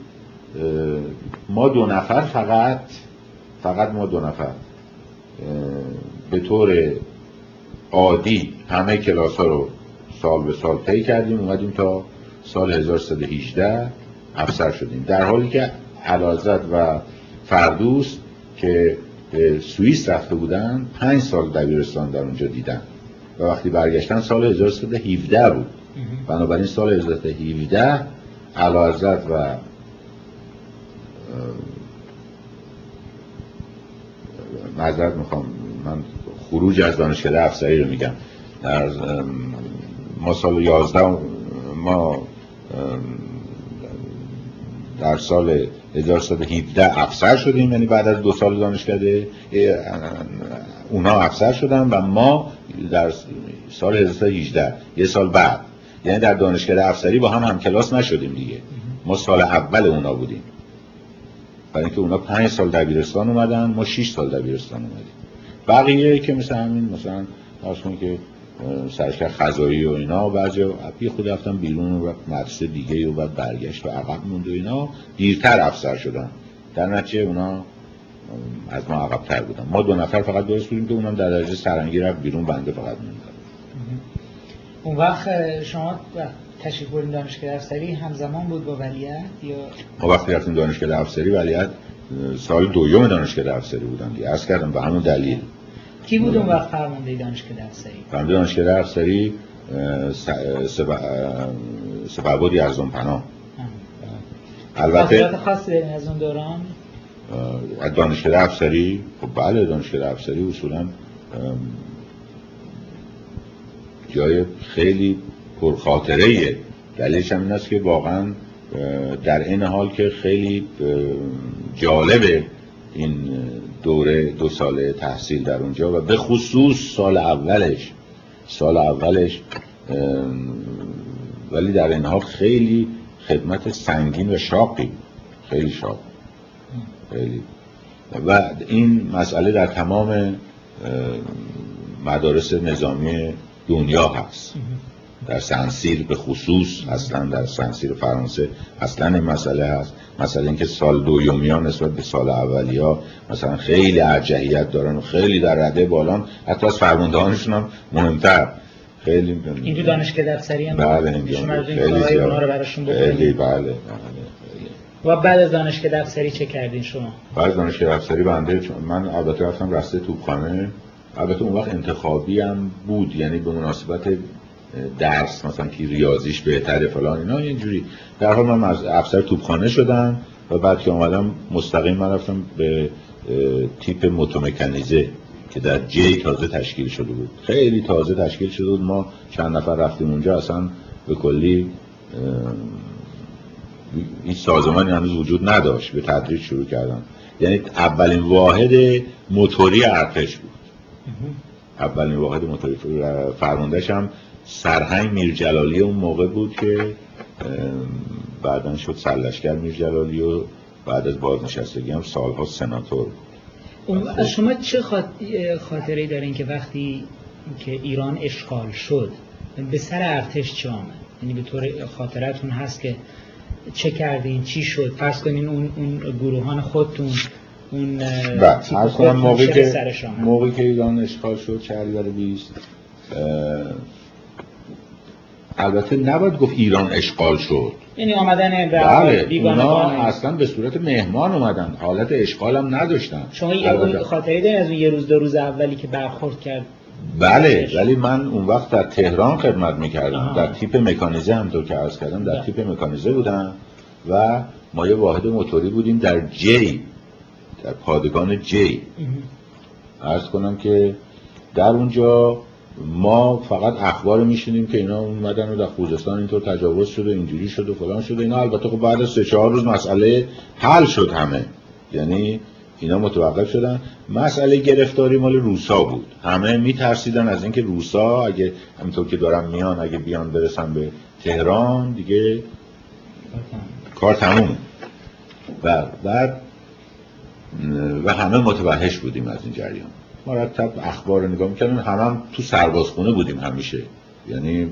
ما دو نفر فقط فقط ما دو نفر به طور عادی همه کلاس ها رو سال به سال طی کردیم اومدیم تا سال 1318 افسر شدیم. در حالی که علازت و فردوس که سوئیس رفته بودن پنج سال دبیرستان در اونجا دیدن و وقتی برگشتن سال 1317 بود. بنابراین سال 1317 علازت و معذرت می‌خوام من خروج از دانشکده افسری رو میگم. در ما سال 11 ما در سال 1117 افسر شدیم یعنی بعد از دو سال دانشکده اونا افسر شدن و ما در سال 1118 یه سال بعد. یعنی در دانشکده افسری با هم هم کلاس نشدیم دیگه. ما سال اول اونا بودیم. برای اینکه اونا پنج سال دبیرستان اومدن ما 6 سال دبیرستان اومدیم. بقیه که مثل همین مثلا فرض که سرشکر خضایی و اینا بعضی بی خود رفتن بیرون و مدرسه دیگه و بعد برگشت و عقب موند و اینا. دیرتر افسر شدن در نتیجه اونا از ما عقبتر بودن. ما دو نفر فقط درست بودیم که اونم در درجه سرنگی رفت بیرون بنده فقط موندن اون وقت شما تشریف بردیم دانشگاه افسری همزمان بود با ولیت یا؟ ما وقتی رفتیم دانشگاه افسری ولیت سال دوم دانشگاه افسری بودن دیگه عرض کردم به همون دلیل. کی بود اون وقت فرمانده دانشگاه افسری فرمانده دانشگاه افسری سبعباد یزدان پناه. البته خاصی از اون دوران؟ از دانشگاه افسری خب بله دانشگاه افسری اصولا جای خیلی پرخاطره ایه دلیلش هم این است که واقعا در این حال که خیلی جالبه این دوره دو ساله تحصیل در اونجا و به خصوص سال اولش سال اولش ولی در این حال خیلی خدمت سنگین و شاقی خیلی شاق. خیلی. و این مسئله در تمام مدارس نظامی دنیا هست. در سنسیر به خصوص اصلا در سنسیر فرانسه اصلا این مسئله هست. مثلا اینکه سال دویومی ها نسبت به سال اولی ها مثلا خیلی ارجحیت دارن و خیلی در رده بالان حتی از فرماندهانشون هم مهمتر. خیلی این تو دانشگاه دفتری هم بله خیلی خیلی بله و بعد از دانشگاه دفتری چه کردین شما؟ بعد از دانشگاه دفتری بنده من البته رفتم رسته توپخانه. البته اون وقت انتخابی هم بود یعنی به مناسبت درس مثلا که ریاضیش بهتره فلان اینا اینجوری در حال من از افسر توپخانه شدم و بعد که آمدم مستقیم من رفتم به تیپ موتومکانیزه که در جی تازه تشکیل شده بود. خیلی تازه تشکیل شده بود. ما چند نفر رفتیم اونجا اصلا به کلی این سازمانی هنوز وجود نداشت. به تدریج شروع کردن یعنی اولین واحد موتوری ارتش بود. اولین واحد موتوری فرماندهش هم سرهنگ میرجلالی اون موقع بود که بعدا شد سرلشکر میرجلالی و بعد از بازنشستگی هم سالها سناتور بود. شما چه خاطره دارین که وقتی که ایران اشغال شد به سر ارتش چه آمد؟ یعنی به طور خاطرتون هست که چه کردین چی شد؟ فرض کنین اون, اون گروهان خودتون اون بله کنم موقعی که موقعی که ایران اشغال شد شهریور 20 البته نباید گفت ایران اشغال شد. یعنی آمدن بله اونا اصلا به صورت مهمان اومدن. حالت اشغال هم نداشتن. شما یه خاطری دارین از اون یه روز دو روز اولی که برخورد کرد. بله ولی من اون وقت در تهران خدمت می‌کردم. در تیپ مکانیزه هم که عرض کردم در تیپ مکانیزه بودم و ما یه واحد موتوری بودیم در جی در پادگان جی. عرض کنم که در اونجا ما فقط اخبار میشینیم که اینا اومدن و در خوزستان اینطور تجاوز شده اینجوری شده و فلان شده اینا. البته خب بعد از سه چهار روز مسئله حل شد همه. یعنی اینا متوقف شدن. مسئله گرفتاری مال روسا بود. همه میترسیدن از اینکه روسا اگه همینطور که دارن میان اگه بیان برسن به تهران دیگه کار تموم و بعد و همه متوحش بودیم از این جریان. مرتب اخبار رو نگاه می‌کردیم همه هم تو سربازخونه بودیم همیشه. یعنی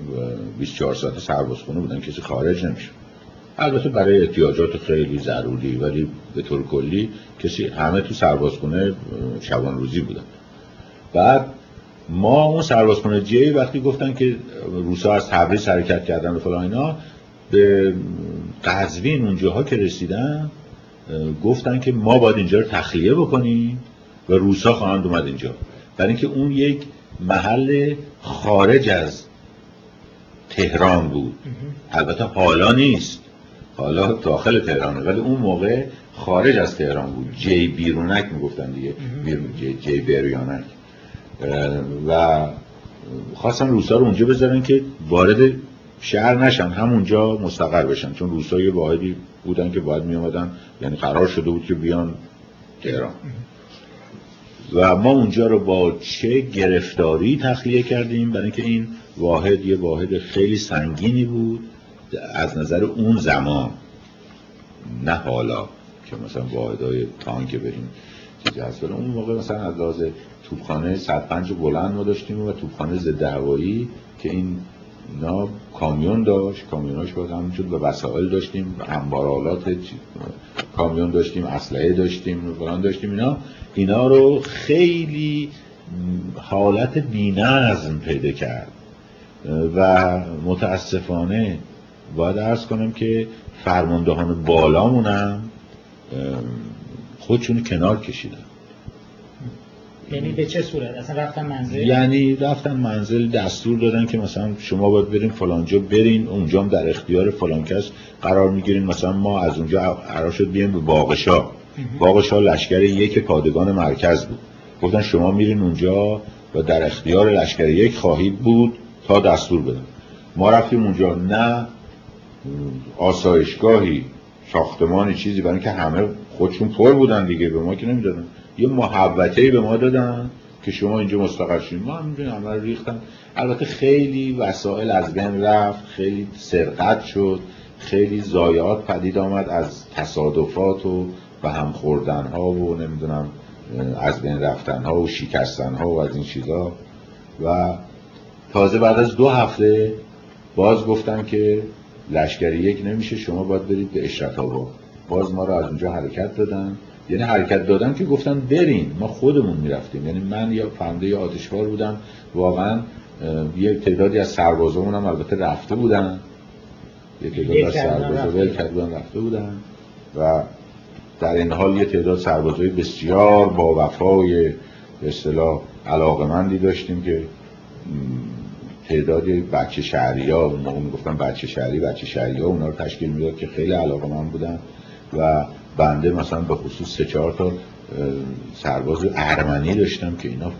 24 ساعت سربازخونه بودن. کسی خارج نمیشه البته برای احتیاجات خیلی ضروری ولی به طور کلی کسی همه تو سربازخونه شبان روزی بودن. بعد ما اون سربازخونه جی وقتی گفتن که روسا از تبریز حرکت کردن و فلان اینا به قزوین اونجاها که رسیدن گفتن که ما باید اینجا رو تخلیه بکنیم. و روسا خواهند اومد اینجا. برای اینکه اون یک محل خارج از تهران بود. البته حالا نیست. حالا داخل تهرانه. ولی اون موقع خارج از تهران بود. جی بیرونک می‌گفتن دیگه. بیرون جی, جی بریانک. و خواستن روسا رو اونجا بذارن که وارد شهر نشن. همونجا مستقر بشن. چون روسا یه واحدی بودن که باید می آمدن یعنی قرار شده بود که بیان تهران. و ما اونجا رو با چه گرفتاری تخلیه کردیم؟ برای اینکه این واحد یه واحد خیلی سنگینی بود از نظر اون زمان. نه حالا که مثلا واحدهای تانک بریم چیزی هست. اون موقع مثلا از لحاظ توپخانه 105 بلند ما داشتیم و توپخانه ضد هوایی که این اینا کامیون داشت کامیوناش باید همون شد و وسایل داشتیم انبارالات کامیون داشتیم اسلحه داشتیم فلان داشتیم اینا اینا رو خیلی حالت بینظم پیدا کرد. و متاسفانه باید ارز کنم که فرماندهان بالامونم خودشون کنار کشیدن. یعنی به چه صورت؟ اصلا رفتن منزل؟ یعنی رفتن منزل دستور دادن که مثلا شما باید برین فلانجا برین اونجا هم در اختیار فلان کس قرار می‌گیرین. مثلا ما از اونجا قرار شد بیایم به باغشا. باغشا لشکر یک پادگان مرکز بود. گفتن شما میرین اونجا و در اختیار لشکر یک خواهید بود تا دستور بدن. ما رفتیم اونجا. نه آسایشگاهی ساختمانی چیزی برای که همه خودشون پر بودن دیگه به ما که نمی‌دادن. یه محوطه‌ای به ما دادن که شما اینجا مستقر شید ما همینجوری همه ریختن. البته خیلی وسایل از بین رفت خیلی سرقت شد خیلی ضایعات پدید آمد از تصادفات و به هم خوردن ها و نمی‌دونم از بین رفتن ها و شکستن ها و از این چیزا. و تازه بعد از دو هفته باز گفتن که لشکری یک نمیشه شما باید برید به اشرت باز ما رو از اونجا حرکت دادن. یعنی حرکت دادن که گفتن برین ما خودمون می‌رفتیم. یعنی من یا فهمده یا آتشوار بودم واقعا یه تعدادی از سربازامون هم البته رفته بودن. یه تعداد از سربازا ول بودن. رفته بودن. و در این حال یه تعداد سربازای بسیار با وفای به اصطلاح علاقمندی داشتیم که تعداد بچه شهری ها اون می‌گفتن بچه شهری بچه شهری ها اونا رو تشکیل می‌داد که خیلی علاقه من بودن. و بنده مثلا به خصوص سه چهار تا سرباز ارمنی داشتم که اینا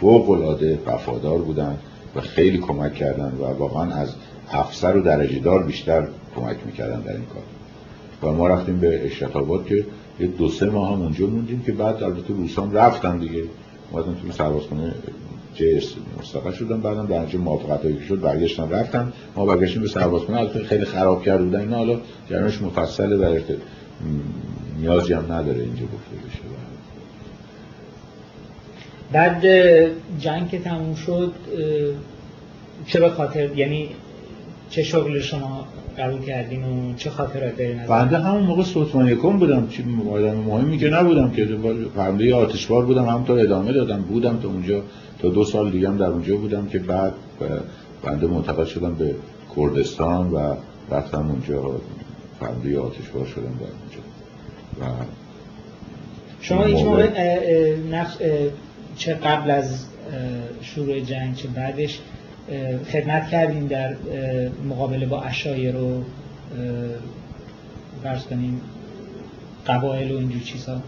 فوق العاده وفادار بودن و خیلی کمک کردن و واقعا از افسر و درجه دار بیشتر کمک می‌کردن در این کار. و ما رفتیم به اشرت آباد که یه دو سه ماه هم اونجا موندیم که بعد البته روسان رفتن دیگه. اومدن تو سربازخونه جیس مستقر شدن بعدم در اینجا موافقت هایی شد برگشتن رفتن. ما برگشتیم به سربازخونه البته خیلی خراب کرده بودن اینا. حالا جرمش مفصله و نیازی هم نداره اینجا گفته بشه. بعد جنگ که تموم شد چه به خاطر یعنی چه شغل شما قبول کردین و چه خاطرات دارین بنده همون موقع سلطان یکم بودم چی آدم مهمی که نبودم که فرمانده آتشبار بودم همونطور ادامه دادم بودم تا اونجا تا دو سال دیگه هم در اونجا بودم که بعد بنده منتقل شدم به کردستان و رفتم اونجا. فرمانده آتشبار شدم در اونجا و شما هیچ موقع نقش چه قبل از شروع جنگ چه بعدش خدمت کردیم در مقابله با اشایر رو فرض کنیم قبایل و اینجور چیزها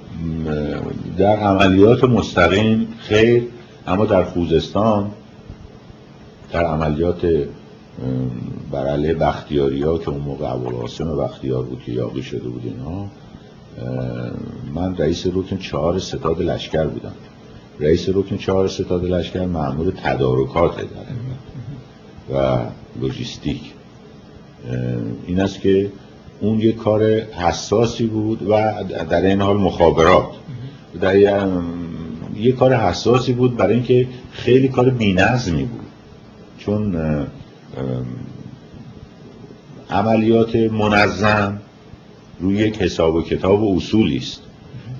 در عملیات مستقیم خیر اما در خوزستان در عملیات بر بختیاری ها که اون موقع ابوالقاسم بختیار بود که یاقی شده بود اینها من رئیس رکن چهار ستاد لشکر بودم. رئیس رکن چهار ستاد لشکر معمول تدارکات در و لوجیستیک این است که اون یه کار حساسی بود و در این حال مخابرات. در یه کار حساسی بود برای اینکه خیلی کار بینظمی بود. چون عملیات منظم روی یک حساب و کتاب و اصولی است.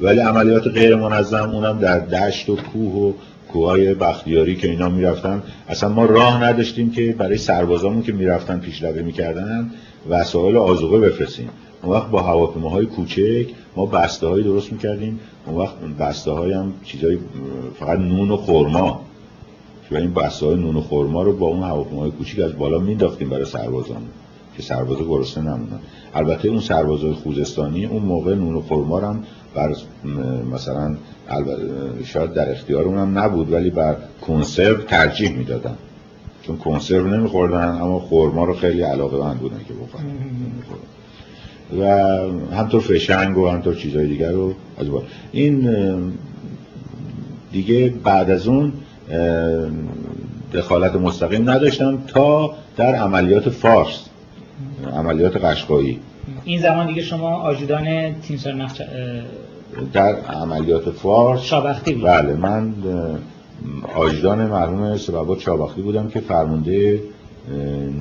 ولی عملیات غیر منظم اونم در دشت و کوه و کوههای بختیاری که اینا می‌رفتن اصلا ما راه نداشتیم که برای سربازامون که می‌رفتن پیشروی می‌کردن وسایل آزوقه بفرستیم. اون وقت با هواپیماهای کوچک ما بسته درست می‌کردیم. اون وقت بسته هم چیزای فقط نون و خورما و این بسته های نون و خورما رو با اون هواپیماهای کوچیک از بالا مینداختیم برای سربازان که سرباز گرسنه نمونن البته اون سربازای خوزستانی اون موقع نون و خورما هم بر مثلا شاید در اختیار اونم نبود ولی بر کنسرو ترجیح می‌دادن. چون کنسرو نمیخوردن اما خورما رو خیلی علاقه من بودن که بخورن. و همطور فشنگ و همطور چیزهای دیگر رو از این دیگه بعد از اون دخالت مستقیم نداشتم تا در عملیات فارس عملیات قشقایی. این زمان دیگه شما آجودان تیمسار نقش در عملیات فارس؟ شابختی بود. بله من آجدان مرحوم سببات شابختی بودم که فرمانده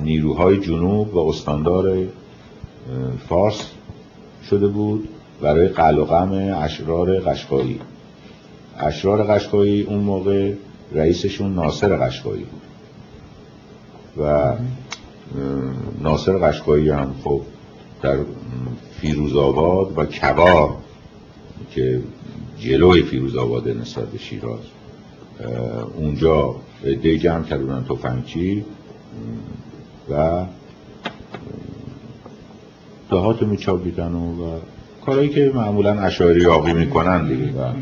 نیروهای جنوب و استاندار فارس شده بود برای قلقم اشرار قشقایی. اشرار قشقایی اون موقع رئیسشون ناصر قشقایی بود. و ناصر قشقایی هم خب در فیروزآباد و کبار که جلوی فیروز آباده نسبت به شیراز اونجا دی جمع کردن توفنگچی و دهات میچابیدن و, و کارهایی که معمولا اشاری یاقی می‌کنن دیگه. و,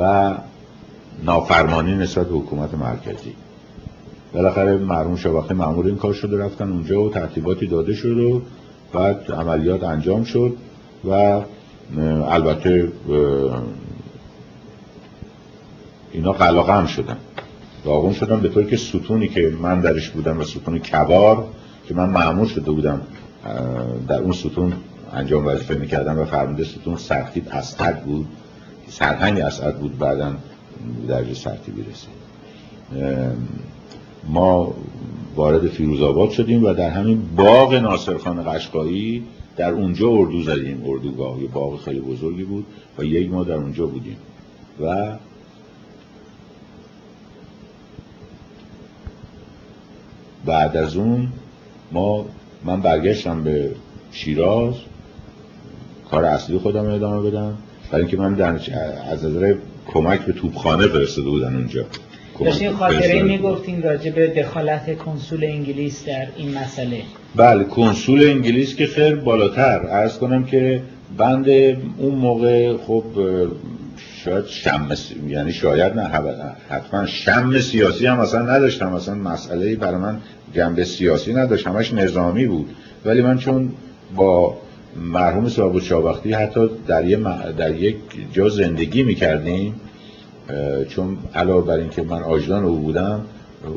و نافرمانی نسبت به حکومت مرکزی. بالاخره مرمون شباخه معمول این کار شده رفتن اونجا و ترتیباتی داده شد و بعد عملیات انجام شد و البته اینا قلاقم شدن. داغون شدن به طوری که ستونی که من درش بودم و ستون کبار که من معمول شده بودم در اون ستون انجام وظیفه می‌کردم و فرمانده ستون سرتیب اسعد بود. سرهنگ اسعد بود بعدا. درجه سرتیبی رسید ما وارد فیروز آباد شدیم و در همین باغ ناصرخان قشقایی در اونجا اردو زدیم. اردوگاه یه باغ خیلی بزرگی بود و یک ما در اونجا بودیم. و بعد از اون ما من برگشتم به شیراز کار اصلی خودم ادامه بدم. برای اینکه من در از نظر کمک به توپخانه فرستاده بودن اونجا. داشتین خاطره می‌گفتین راجع به دخالت کنسول انگلیس در این مسئله. بله کنسول انگلیس که خیر بالاتر. ارز کنم که بند اون موقع خب شاید شم یعنی شاید نه حتما شم سیاسی هم اصلا نداشتم. اصلا مسئله برای من جنبه سیاسی نداشت. همش نظامی بود. ولی من چون با مرحوم صاحب شاوختی حتی در, یه در یک جا زندگی می‌کردیم چون علاوه بر اینکه من آجدان او بودم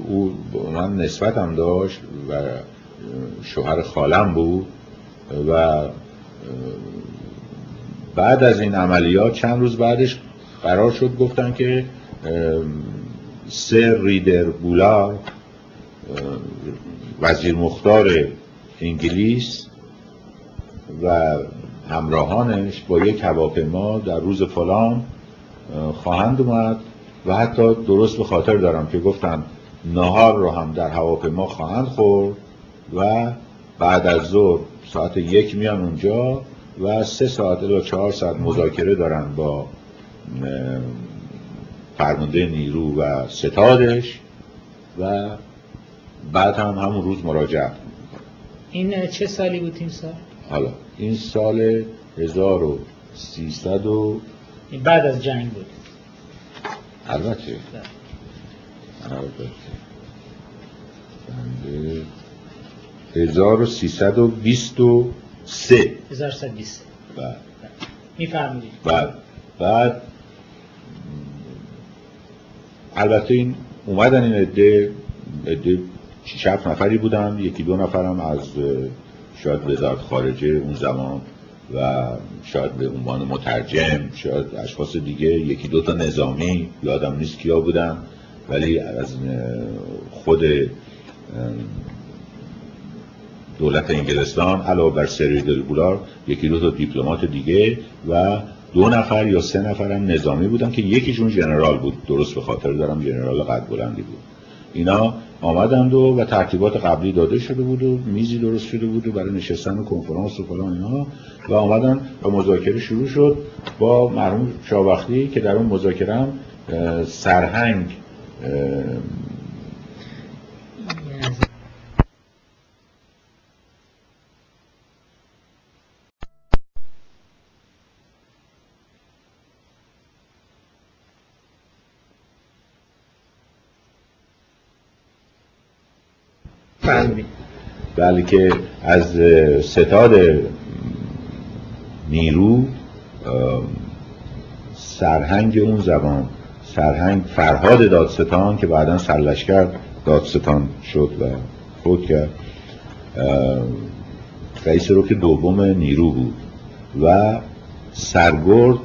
او من نسبتم داشت و شوهر خالم بود و بعد از این عملیات چند روز بعدش قرار شد گفتن که سر ریدر بولا وزیر مختار انگلیس و همراهانش با یک هواپیما در روز فلان خواهند اومد و حتی درست به خاطر دارم که گفتن نهار رو هم در هواپیما خواهند خورد و بعد از ظهر ساعت یک میان اونجا و سه ساعت یا چهار ساعت مذاکره دارن با فرمانده نیرو و ستادش و بعد هم همون روز مراجعه این چه سالی بود این سال؟ حالا این سال 1300 و بعد از جنگ بود. البته. البته. 1323 1323 بعد میفرمودید بعد بعد البته این اومدن این عده عده شیش نفری بودن یکی دو نفرم از شاید وزارت خارجه اون زمان و شاید به عنوان مترجم شاید اشخاص دیگه یکی دو تا نظامی یادم نیست کیا بودن ولی از خود دولت انگلستان علاوه بر سری دلگولار یکی دو تا دیپلمات دیگه و دو نفر یا سه نفر هم نظامی بودن که یکیشون جنرال بود. درست به خاطر دارم جنرال قد بلندی بود. اینا آمدند و و ترتیبات قبلی داده شده بود و میزی درست شده بود و برای نشستن و کنفرانس و فلان اینا. و آمدن و مذاکره شروع شد با مرحوم شاوختی که در اون مذاکره هم سرهنگ بلکه از ستاد نیرو سرهنگ اون زمان سرهنگ فرهاد دادستان که بعدا سرلشکر دادستان شد و فوت کرد رئیس روک دوم نیرو بود و سرگرد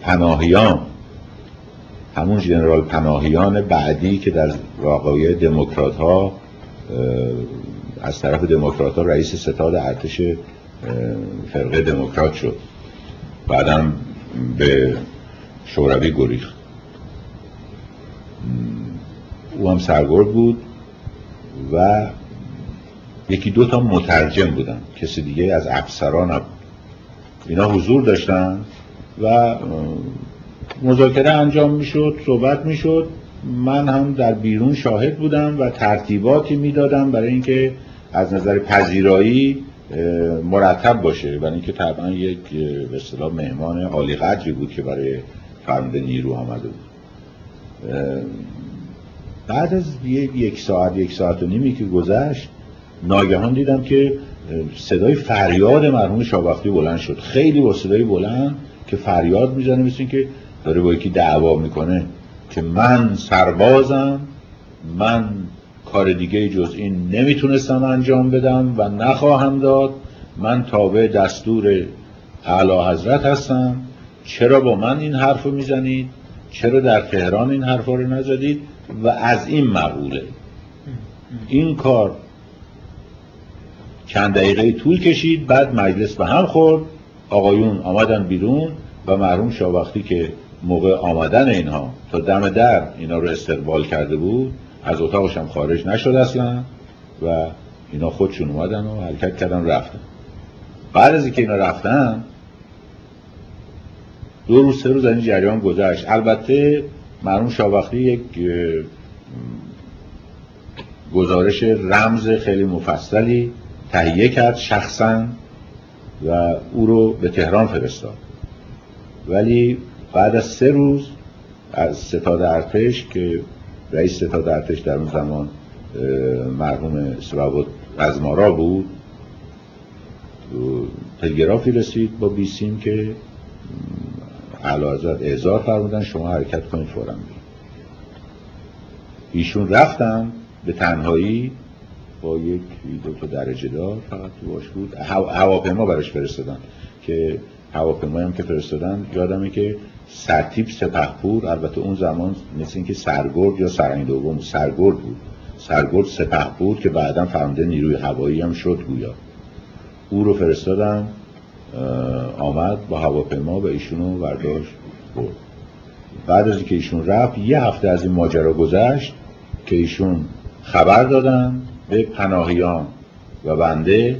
پناهیان همون جنرال پناهیان بعدی که در واقعی دموکرات ها از طرف دموکرات ها رئیس ستاد ارتش فرقه دموکرات شد. بعدم به شوروی گریخت. او هم سرگرد بود و یکی دو تا مترجم بودن کسی دیگه از افسران اینا حضور داشتن و مذاکره انجام می‌شد صحبت می‌شد. من هم در بیرون شاهد بودم و ترتیباتی می‌دادم برای اینکه از نظر پذیرایی مرتب باشه. برای اینکه طبعا یک به اصطلاح مهمان عالی قدری بود که برای فرمانده نیرو آمده بود. بعد از یک ساعت یک ساعت و نیمی که گذشت ناگهان دیدم که صدای فریاد مرحوم شابختی بلند شد. خیلی با صدای بلند که فریاد می‌زنه مثل که داره با یکی دعوا می‌کنه که من سربازم من کار دیگه جز این نمی‌تونستم انجام بدم و نخواهم داد. من تابع دستور اعلی حضرت هستم. چرا با من این حرف رو می‌زنید؟ چرا در تهران این حرف رو نزدید؟ و از این مقوله. این کار چند دقیقه طول کشید بعد مجلس به هم خورد. آقایون آمدن بیرون و مرحوم شاوختی که موقع آمدن اینها تا دم در اینا رو استقبال کرده بود از اتاقش هم خارج نشد اصلا و اینا خودشون اومدن و حرکت کردن رفتن. بعد از اینکه اینا رفتن دو روز سه روز این جریان گذشت. البته مرحوم شاوختی یک گزارش رمز خیلی مفصلی تهیه کرد شخصا و او رو به تهران فرستاد. ولی بعد از سه روز از ستاد ارتش که رئیس ستاد ارتش در اون زمان مرحوم سبابت ازمارا بود تلگرافی رسید با بیسیم که علاوه اعزار فرمودن شما حرکت کنید فورا ایشون رفتن به تنهایی با یک دو تا درجه دار فقط باش بود. هواپیما براش فرستادن که هواپیمایی هم که فرستادن یادمه که سرتیپ سپهپور البته اون زمان مثل اینکه سرگرد یا سرنگ دوم سرگرد بود. سرگرد سپهپور که بعدا فرمانده نیروی هوایی هم شد گویا. او رو فرستادن آمد با هواپیما و ایشونو برداشت برد. بعد از اینکه ایشون رفت یه هفته از این ماجرا گذشت که ایشون خبر دادن به پناهیان و بنده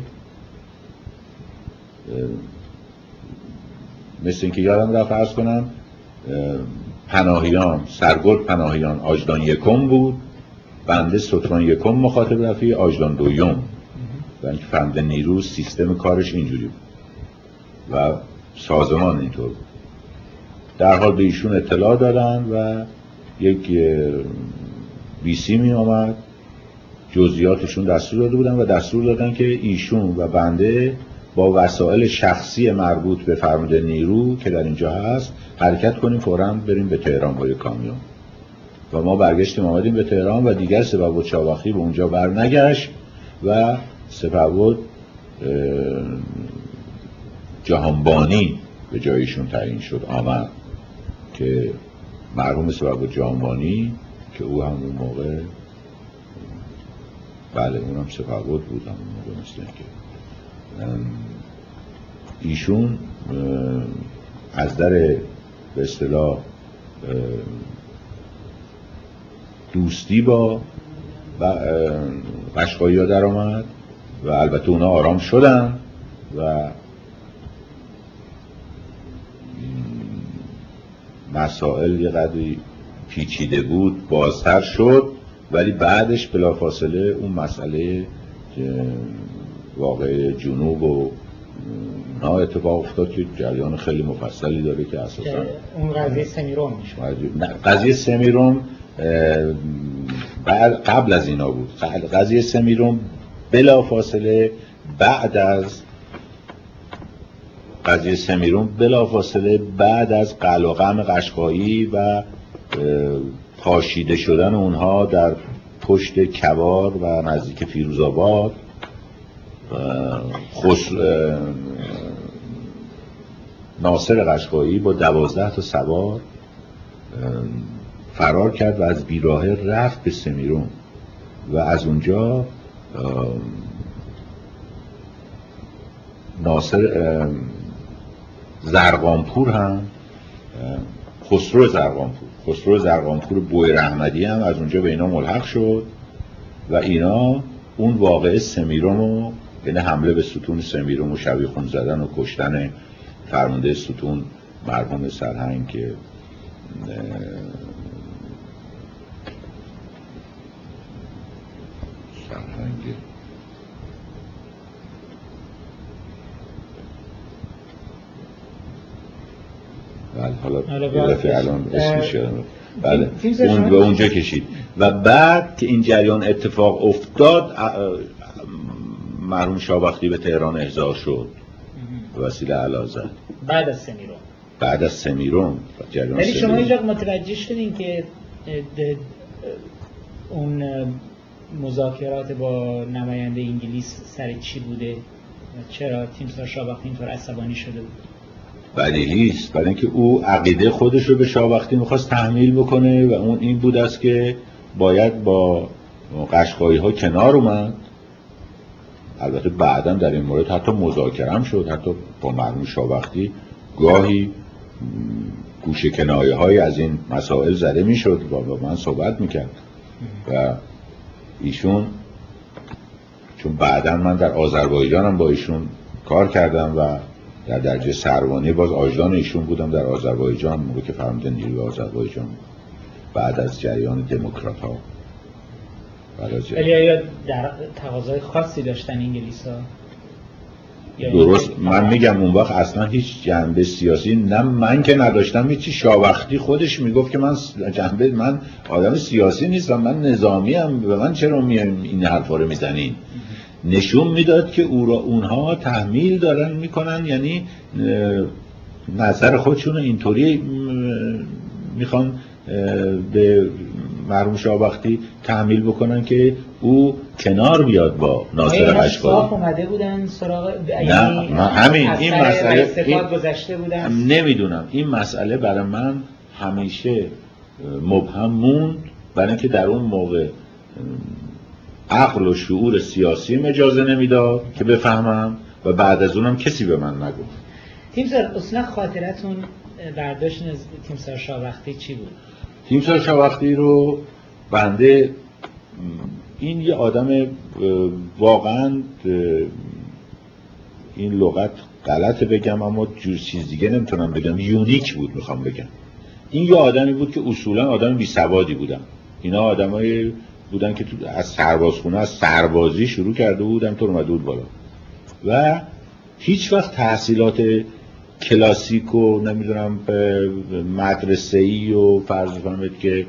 مثل اینکه یادم رفت ارز کنم پناهیان سرگرد پناهیان آجدان یکم بود بنده ستران یکم مخاطب رفی آجدان دویم. و اینکه فهمده نیرو سیستم کارش اینجوری بود. و سازمان اینطور بود. در حال به ایشون اطلاع دادن و یک بیسی می آمد. جزئیاتشون دستور داده بودن و دستور دادن که ایشون و بنده با وسایل شخصی مربوط به فرمانده نیرو که در اینجا هست حرکت کنیم فورا بریم به تهران با کامیون. و ما برگشتیم آمدیم به تهران و دیگر سبب چاواخی به اونجا برنگشت و سپهبد جهانبانی به جایشون تعیین شد آمد. که مرحوم سبب جهانبانی که او هم اون موقع بله اونم سپهبد بود هم اون موقع مثل که ایشون از در به اصطلاح دوستی با قشقایی ها در آمد و البته اونا آرام شدن و مسائل یه قدری پیچیده بود بازتر شد ولی بعدش بلافاصله اون مسئله واقع جنوب و نا اتفاق افتاد که جریان خیلی مفصلی داره که اساسا اون قضیه سمیروم قضیه سمیروم قبل از اینا بود. قضیه سمیروم بلا فاصله بعد از قضیه سمیروم بلا فاصله بعد از قلقم قشقایی و پاشیده شدن اونها در پشت کوار و نزدیک فیروزآباد خس... ناصر قشقایی با دوازده تا سوار فرار کرد و از بیراهه رفت به سمیرون. و از اونجا ناصر زرقانپور هم خسرو زرقانپور خسرو زرقانپور بوی رحمدی هم از اونجا به اینا ملحق شد و اینا اون واقع سمیرون رو یعنی حمله به ستون سمیرون و شبیه خون زدن و کشتن فرمانده ستون مرحوم سرهنگ که سرهنگ بله حالا دفعه الان اسمش بله اون به اونجا کشید. و بعد که این جریان اتفاق افتاد مرحوم شابختی به تهران احضار شد. وسیله علازد بعد از سمیرون. بعد از سمیرون. ولی شما اینجا متوجه شدین که اون مذاکرات با نماینده انگلیس سر چی بوده چرا تیمسار شابختی اینطور عصبانی شده بود؟ بدیهی است برای اینکه او عقیده خودش رو به شابختی می‌خواست تحمیل بکنه و اون این بود است که باید با قشقایی ها کنار اومد. البته بعدا در این مورد حتی مذاکرم شد حتی با مرموم شابختی گاهی گوشه کنایه های از این مسائل زده می‌شد و با من صحبت می‌کرد. و ایشون چون بعدا من در آذربایجانم با ایشون کار کردم و در درجه سروانی باز آجدان ایشون بودم در آذربایجان موقع که فرمانده نیروی آذربایجان بعد از جریان دموکرات ها ولی آیا در تقاضای خاصی داشتن انگلیس ها؟ درست. من میگم اون وقت اصلا هیچ جنبه سیاسی نه من که نداشتم هیچی شاوختی خودش می‌گفت که من جنبه من آدم سیاسی نیستم من نظامی هم به من چرا میایم این حرفا رو می‌زنین؟ نشون می‌داد که او را اونها تحمیل دارن می‌کنن یعنی نظر خودشون اینطوری می‌خوان به مرحوم شاهبختی تحمیل بکنن که او کنار بیاد با ناصر اشکاری اومده بودن سراغ نه همین این مسئله این... گذشته بودن؟ نمی‌دونم. این مسئله برای من همیشه مبهم موند. برای اینکه در اون موقع عقل و شعور سیاسی اجازه نمی‌داد که بفهمم و بعد از اونم کسی به من نگفت. تیمسار اصلا خاطرتون برداشت از تیمسار شاوختی چی بود؟ تیمسار شاوختی رو بنده این یه آدم واقعا این لغت غلط بگم اما جور چیز دیگه نمی‌تونم بگم. یونیک بود می‌خوام بگم. این یه آدمی بود که اصولا آدم بی سوادی بودن. اینا آدمای بودن که تو از سربازخونه از سربازی شروع کرده بودن تو اومده بود بالا. و هیچ وقت تحصیلات کلاسیک و نمی‌دونم مدرسه ای و فرض فهمید که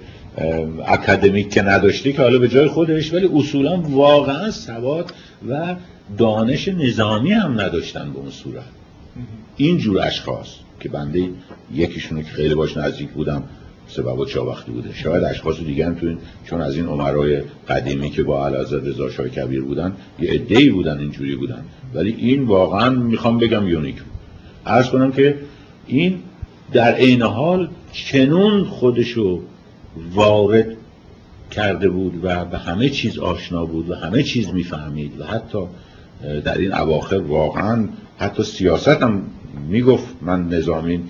اکادمیک که نداشته که حالا به جای خودش ولی اصولا واقعا سواد و دانش نظامی هم نداشتن به اون صورت. این جور اشخاص که بنده یکیشونو که خیلی باش نزدیک بودم سبب چا وقتی بوده. شاید اشخاص دیگه هم تو این چون از این عمرای قدیمی که با علازد رضا شاه کبیر بودن یه عده‌ای بودن اینجوری بودن. ولی این واقعا می‌خوام بگم یونیک عرض کنم که این در عین حال چنون خودشو وارد کرده بود و به همه چیز آشنا بود و همه چیز می‌فهمید و حتی در این اواخر واقعا حتی سیاست هم می‌گفت من نظامین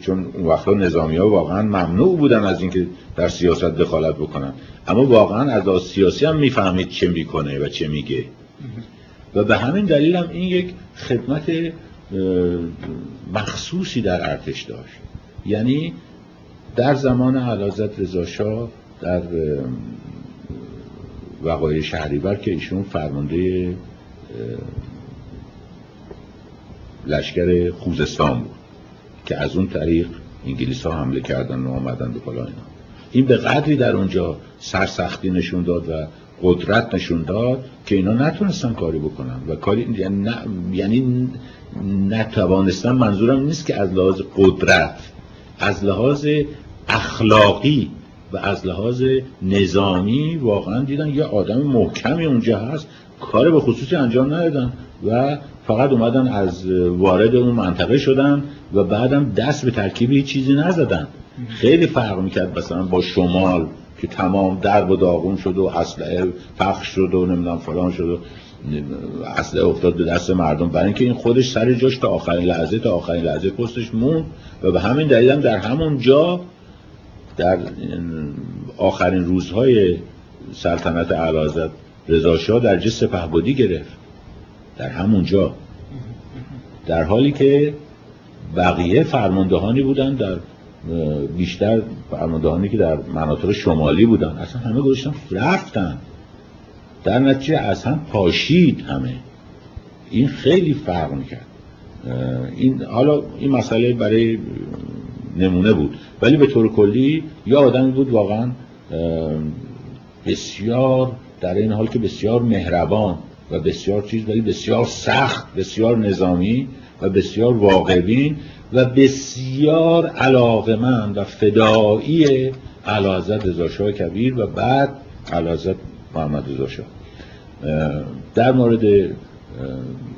چون اون وقتا نظامی ها واقعا ممنوع بودن از اینکه در سیاست دخالت بکنن. اما واقعا از سیاسی هم می‌فهمید چه می‌کنه و چه میگه. و به همین دلیل هم این یک خدمت مخصوصی در ارتش داشت. یعنی در زمان علازت رضاشاه در وقایع شهریور که ایشون فرمانده لشکر خوزستان بود که از اون طریق انگلیس ها حمله کردن و آمدن به بالا اینا. این به قدری در اونجا سرسختی نشون داد و قدرت نشون داد که اینا نتونستن کاری بکنن. و کاری یعنی, یعنی نتوانستن منظورم نیست که از لحاظ قدرت از لحاظ اخلاقی و از لحاظ نظامی واقعا دیدن یه آدم محکمی اونجا هست. کار به خصوصی انجام ندادن و فقط اومدن از وارد اون منطقه شدن و بعدم دست به ترکیب چیزی نزدن. خیلی فرق می‌کرد مثلا با شمال که تمام درب و داغون شد و اسلحه پخش شد و نمی‌دونم فلان شد و اسلحه افتاد به دست مردم. برای اینکه این خودش سر جاش تا آخرین لحظه تا آخرین لحظه پستش مون و به همین دلیل هم در همون جا در آخرین روزهای سلطنت اعلی رضا در جه سپهبدی گرفت. در همون جا. در حالی که بقیه فرماندهانی بودن در بیشتر فرماندهانی که در مناطق شمالی بودن اصلا همه گذاشتن رفتن. در نتیجه هم پاشید همه. این خیلی فرق می‌کرد. این حالا این مسئله برای نمونه بود. ولی به طور کلی یه آدمی بود واقعا بسیار در این حال که بسیار مهربان و بسیار چیز ولی بسیار سخت بسیار نظامی و بسیار واقعبین و بسیار علاقمند و فدایی علازت رضاشاه کبیر و بعد علازت محمد رضاشاه در مورد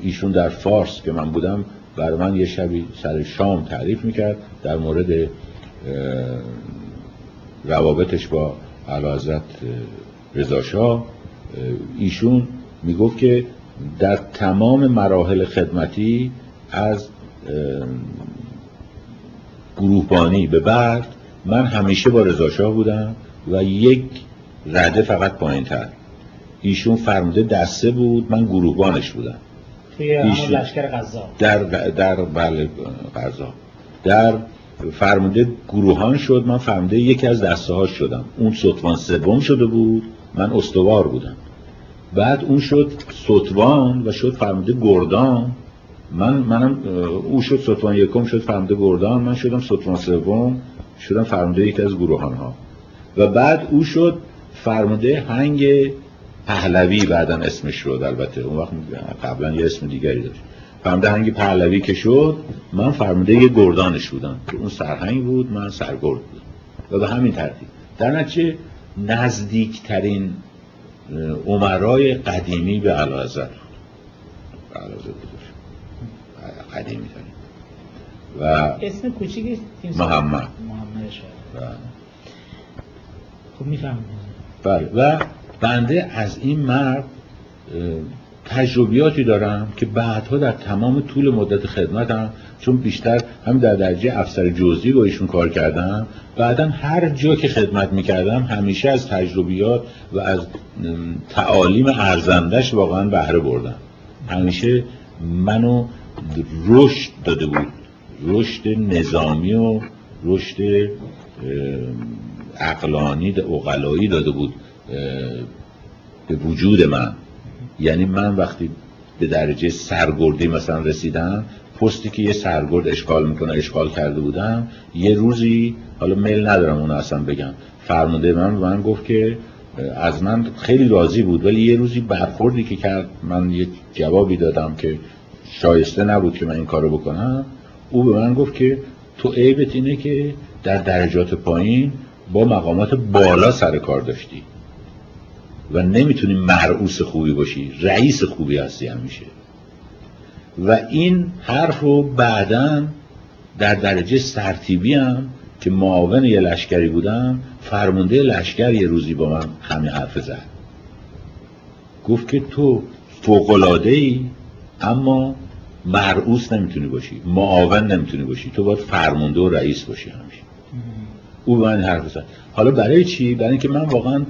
ایشون در فارس که من بودم بر من یه شبی سر شام تعریف می‌کرد در مورد روابطش با علازت رضاشاه ایشون می‌گفت که در تمام مراحل خدمتی از گروهبانی به بعد من همیشه با رضاشاه بودم و یک رده فقط پایین تر ایشون فرموده دسته بود. من گروهبانش بودم. توی لشکر غذا. در در بله غذا. در فرموده گروهان شد. من فرموده یکی از دسته ها شدم. اون ستوان سوم شده بود. من استوار بودم. بعد اون شد ستوان و شد فرموده گردان. من منم او شد ستوان یکم شد فرمده گردان. من شدم ستوان سوم. شدم فرمانده یکی از گروهان ها و بعد او شد فرمانده هنگ پهلوی بعدا اسمش شد البته اون وقت قبلا یه اسم دیگری داشت. فرمانده هنگ پهلوی که شد من فرمانده یه گردانش بودم که اون سرهنگ بود من سرگرد بودم. و به همین ترتیب. در نتیجه نزدیکترین عمرای قدیمی به علازت قدیمی داریم و اسم کوچیک محمد. محمد خب می‌فهمم. بله. و بنده از این مرد تجربیاتی دارم که بعدها در تمام طول مدت خدمتم چون بیشتر هم در درجه افسر جزئی با ایشون کار کردم. بعدا هر جا که خدمت می‌کردم همیشه از تجربیات و از تعالیم ارزندش واقعا بهره بردم. همیشه منو رشد داده بود. رشد نظامی و رشد اقلانی اقلایی داده بود. به وجود من. یعنی من وقتی به درجه سرگردی مثلا رسیدم پستی که یه سرگرد اشغال می‌کنه اشغال کرده بودم یه روزی حالا میل ندارم اونو اصلا بگم. فرمانده من من گفت که از من خیلی راضی بود ولی یه روزی برخوردی که کرد من یه جوابی دادم که شایسته نبود که من این کارو بکنم. او به من گفت که تو عیبت اینه که در درجات پایین با مقامات بالا سر کار داشتی. و نمی‌تونی مرعوس خوبی باشی رئیس خوبی هستی همیشه. و این حرف رو بعدا در درجه سرتیبی هم که معاون یه لشکری بودم فرمانده لشکر یه روزی با من همین حرف زد. گفت که تو فوقلاده ای اما مرعوس نمی‌تونی باشی معاون نمی‌تونی باشی تو باید فرمانده و رئیس باشی همیشه. او به من حرف زد. حالا برای چی؟ برای اینکه من واقعا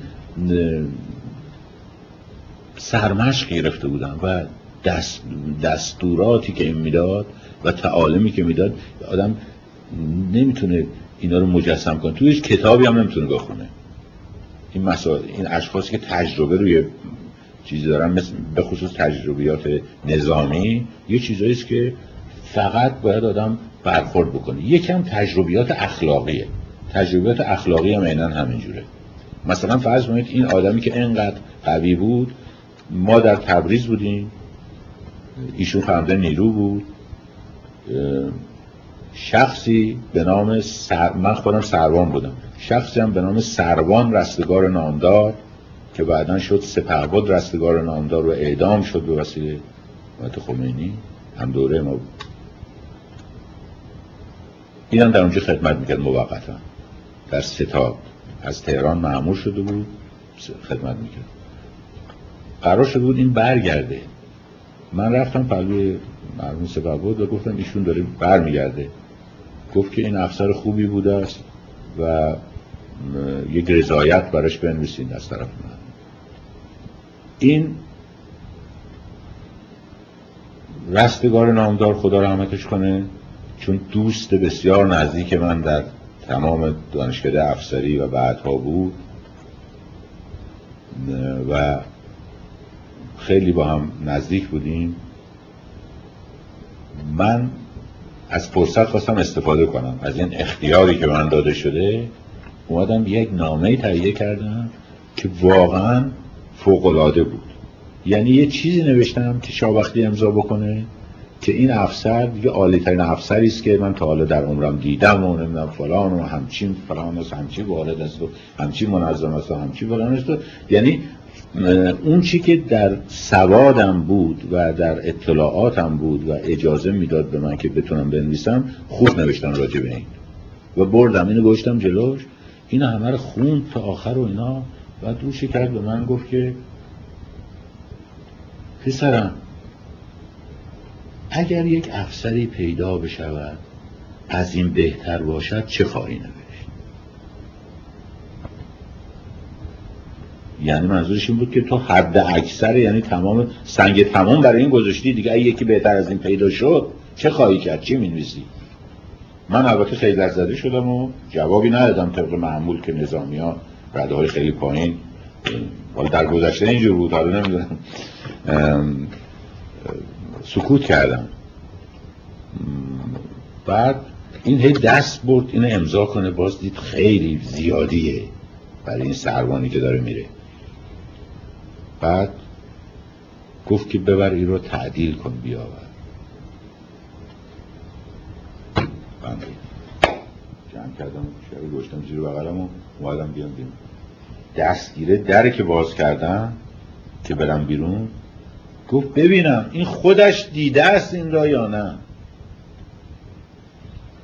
سرمشق گرفته بودم و دست دستوراتی که این می‌داد و تعالمی که می‌داد آدم نمی‌تونه اینا رو مجسم کنه. توی کتابی هم نمی‌تونه بخونه. این مسائل این اشخاصی که تجربه روی چیزی دارن مثل به خصوص تجربیات نظامی یه چیزایی که فقط باید آدم برخورد بکنه. یکم تجربیات اخلاقیه. تجربیات اخلاقی هم عینا همینجوره. مثلا فرض کنید این آدمی که انقدر قوی بود ما در تبریز بودیم. ایشون فرمانده نیرو بود. شخصی به نام سر... من خودم سروان بودم. شخصی هم به نام سروان رستگار نامدار که بعدا شد سپهبد رستگار نامدار و اعدام شد به وسیله حکومت خمینی. هم دوره ما بود. این هم در اونجا خدمت می‌کرد موقتا. در ستاد. از تهران معمول شده بود. خدمت می‌کرد. قرار شده بود این برگرده. من رفتم پلوی مرمون سپهبد و گفتم ایشون داره برمیگرده. گفت که این افسر خوبی بوده است و یک رضایت براش بنویسین از طرف من. این رستگار نامدار خدا رحمتش کنه چون دوست بسیار نزدیک من در تمام دانشکده افسری و بعدها بود و خیلی با هم نزدیک بودیم. من از فرصت خواستم استفاده کنم. از این اختیاری که من داده شده اومدم یک نامه تهیه کردم که واقعا فوقلاده بود. یعنی یه چیزی نوشتم که شاوختی امضا بکنه که این افسر یه عالی ترین افسری است که من تا حالا در عمرم دیدم و نمی‌دونم فلان و همچین فلان است همچین وارد است و همچین منظم است و همچین فلان است. یعنی اون چی که در سوادم بود و در اطلاعاتم بود و اجازه می‌داد به من که بتونم بنویسم خوب نوشتم راجع به این. و بردم اینو گوشتم جلوش. این همه رو خوند تا آخر و اینا. و دوشی کرد به من گفت که پسرم اگر یک افسری پیدا بشود از این بهتر باشد چه خواهی نوشت؟ یعنی منظورش این بود که تو حد اکثر یعنی تمام سنگ تمام برای این گذاشتی دیگه اگه یکی بهتر از این پیدا شد چه خواهی کرد؟ چی می‌نویسی؟ من البته خیلی زده شدم و جوابی ندادم طبق معمول که نظامی ها رده های خیلی پایین حالا در گذشته اینجور بود حالا نمی‌دونم. سکوت کردم. بعد این هی دست برد اینو امضا کنه. باز دید خیلی زیادیه برای این سروانی که داره میره. بعد گفت که ببر این رو تعدیل کن بیاور. بنده جمع کردم شبه گشتم زیر بغلم و اومدم بیام بیرون. دستگیره در که باز کردم که برم بیرون گفت ببینم این خودش دیده است این را یا نه.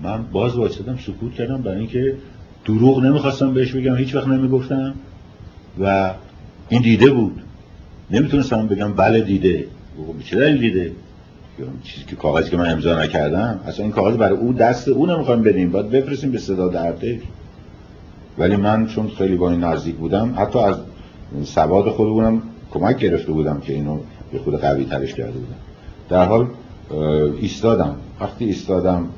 من باز واسدم سکوت کردم برای اینکه دروغ نمی‌خواستم بهش بگم هیچ وقت نمی‌گفتم و این دیده بود. نمی‌تونستم بگم بله دیده. چه دلیل دیده؟ چیزی که کاغذی که من امضا نکردم اصلا این کاغذ برای او دست او نمی‌خوایم بدیم. باید بفرستیم به صدا درده ولی من چون خیلی با این نزدیک بودم حتی از سواد خودمونم کمک گرفته بودم که اینو به خود قوی ترش کرده بودم. در حال ایستادم. وقتی ایستادم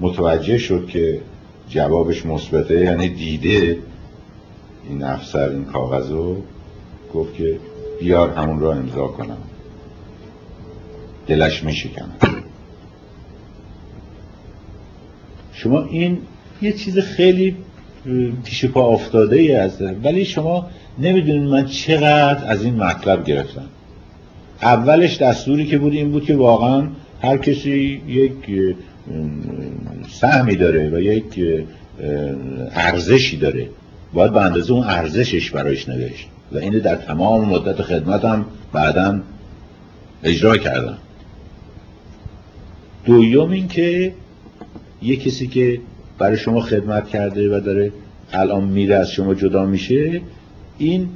متوجه شد که جوابش مثبته یعنی دیده این افسر این کاغذ رو گفت که بیار همون را امضا کنم. دلش میشکنم شما این یه چیز خیلی پیش پا افتاده ای از ولی شما نمی‌دونید من چقدر از این مطلب گرفتم. اولش دستوری که بود این بود که واقعا هر کسی یک سهمی داره و یک ارزشی داره. باید به اندازه اون ارزشش برایش نوشت. و اینو در تمام مدت خدمتم بعدا اجرا کردم. دوم این که یه کسی که برای شما خدمت کرده و داره الان میره از شما جدا میشه این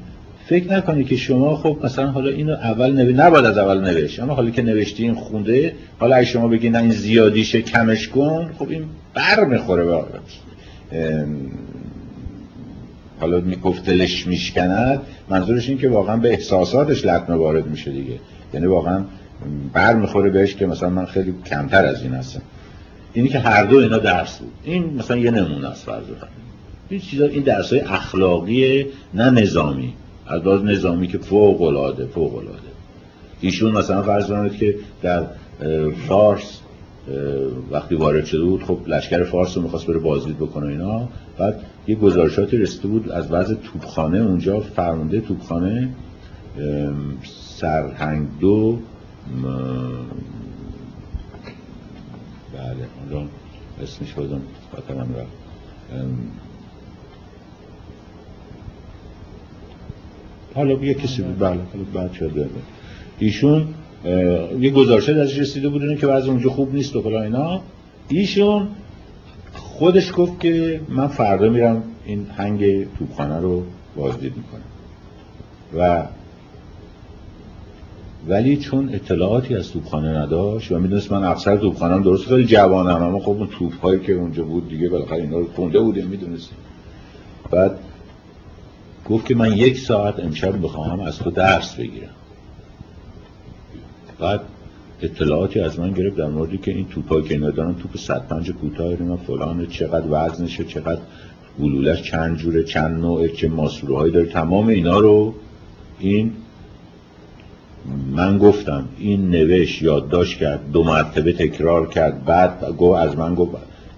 فکر نکنی که شما خب مثلا حالا اینو اول نوی نباید از اول نوشت اما حالا که نوشتی این خونده حالا اگه شما بگی نه این زیادیشه کمش کن خب این بر می‌خوره حالا می‌گفت دلش میشکند منظورش این که واقعا به احساساتش لطمه وارد میشه دیگه. یعنی واقعا بر می‌خوره بهش که مثلا من خیلی کمتر از این هستم. اینی که هر دو اینا درس بود. این مثلا یه نمونه است فرض این چیزا این درس های اخلاقی نه نظامی. از نظامی که فوق العاده فوق العاده ایشون مثلا فرض کنید که در فارس وقتی وارد شده بود خب لشکر فارس رو می‌خواست بره بازدید بکنه اینا. بعد یه گزارشاتی رسیده بود از وضع توپخانه اونجا فرمانده توپخانه سرهنگ دو بله اونجا اسمش بودم خاطرم رفت. حالا یه کسی بود بله بعد شده ایشون یه گزارش ازش رسیده بود که بعضی اونجا خوب نیست و فلان اینا. ایشون خودش گفت که من فردا میرم این هنگ توپخانه رو بازدید می‌کنم. و ولی چون اطلاعاتی از توپخانه نداشت و می‌دونست من افسر توپخانه درست خیلی جوانم اما خب اون توپ هایی که اونجا بود دیگه بالاخره اینا رو خونده بودیم می‌دونست بعد گفت که من یک ساعت امشب بخواهم از تو درس بگیرم. بعد اطلاعاتی از من گرفت در موردی که این توپایی که اینا دارن توپ 105 کوتاه اینا فلان چقدر وزنشه چقدر گلولش چند جوره چند نوعه چه ماسوروهایی داره. تمام اینا رو این من گفتم این نوش یادداشت کرد دو مرتبه تکرار کرد بعد گو از من گفت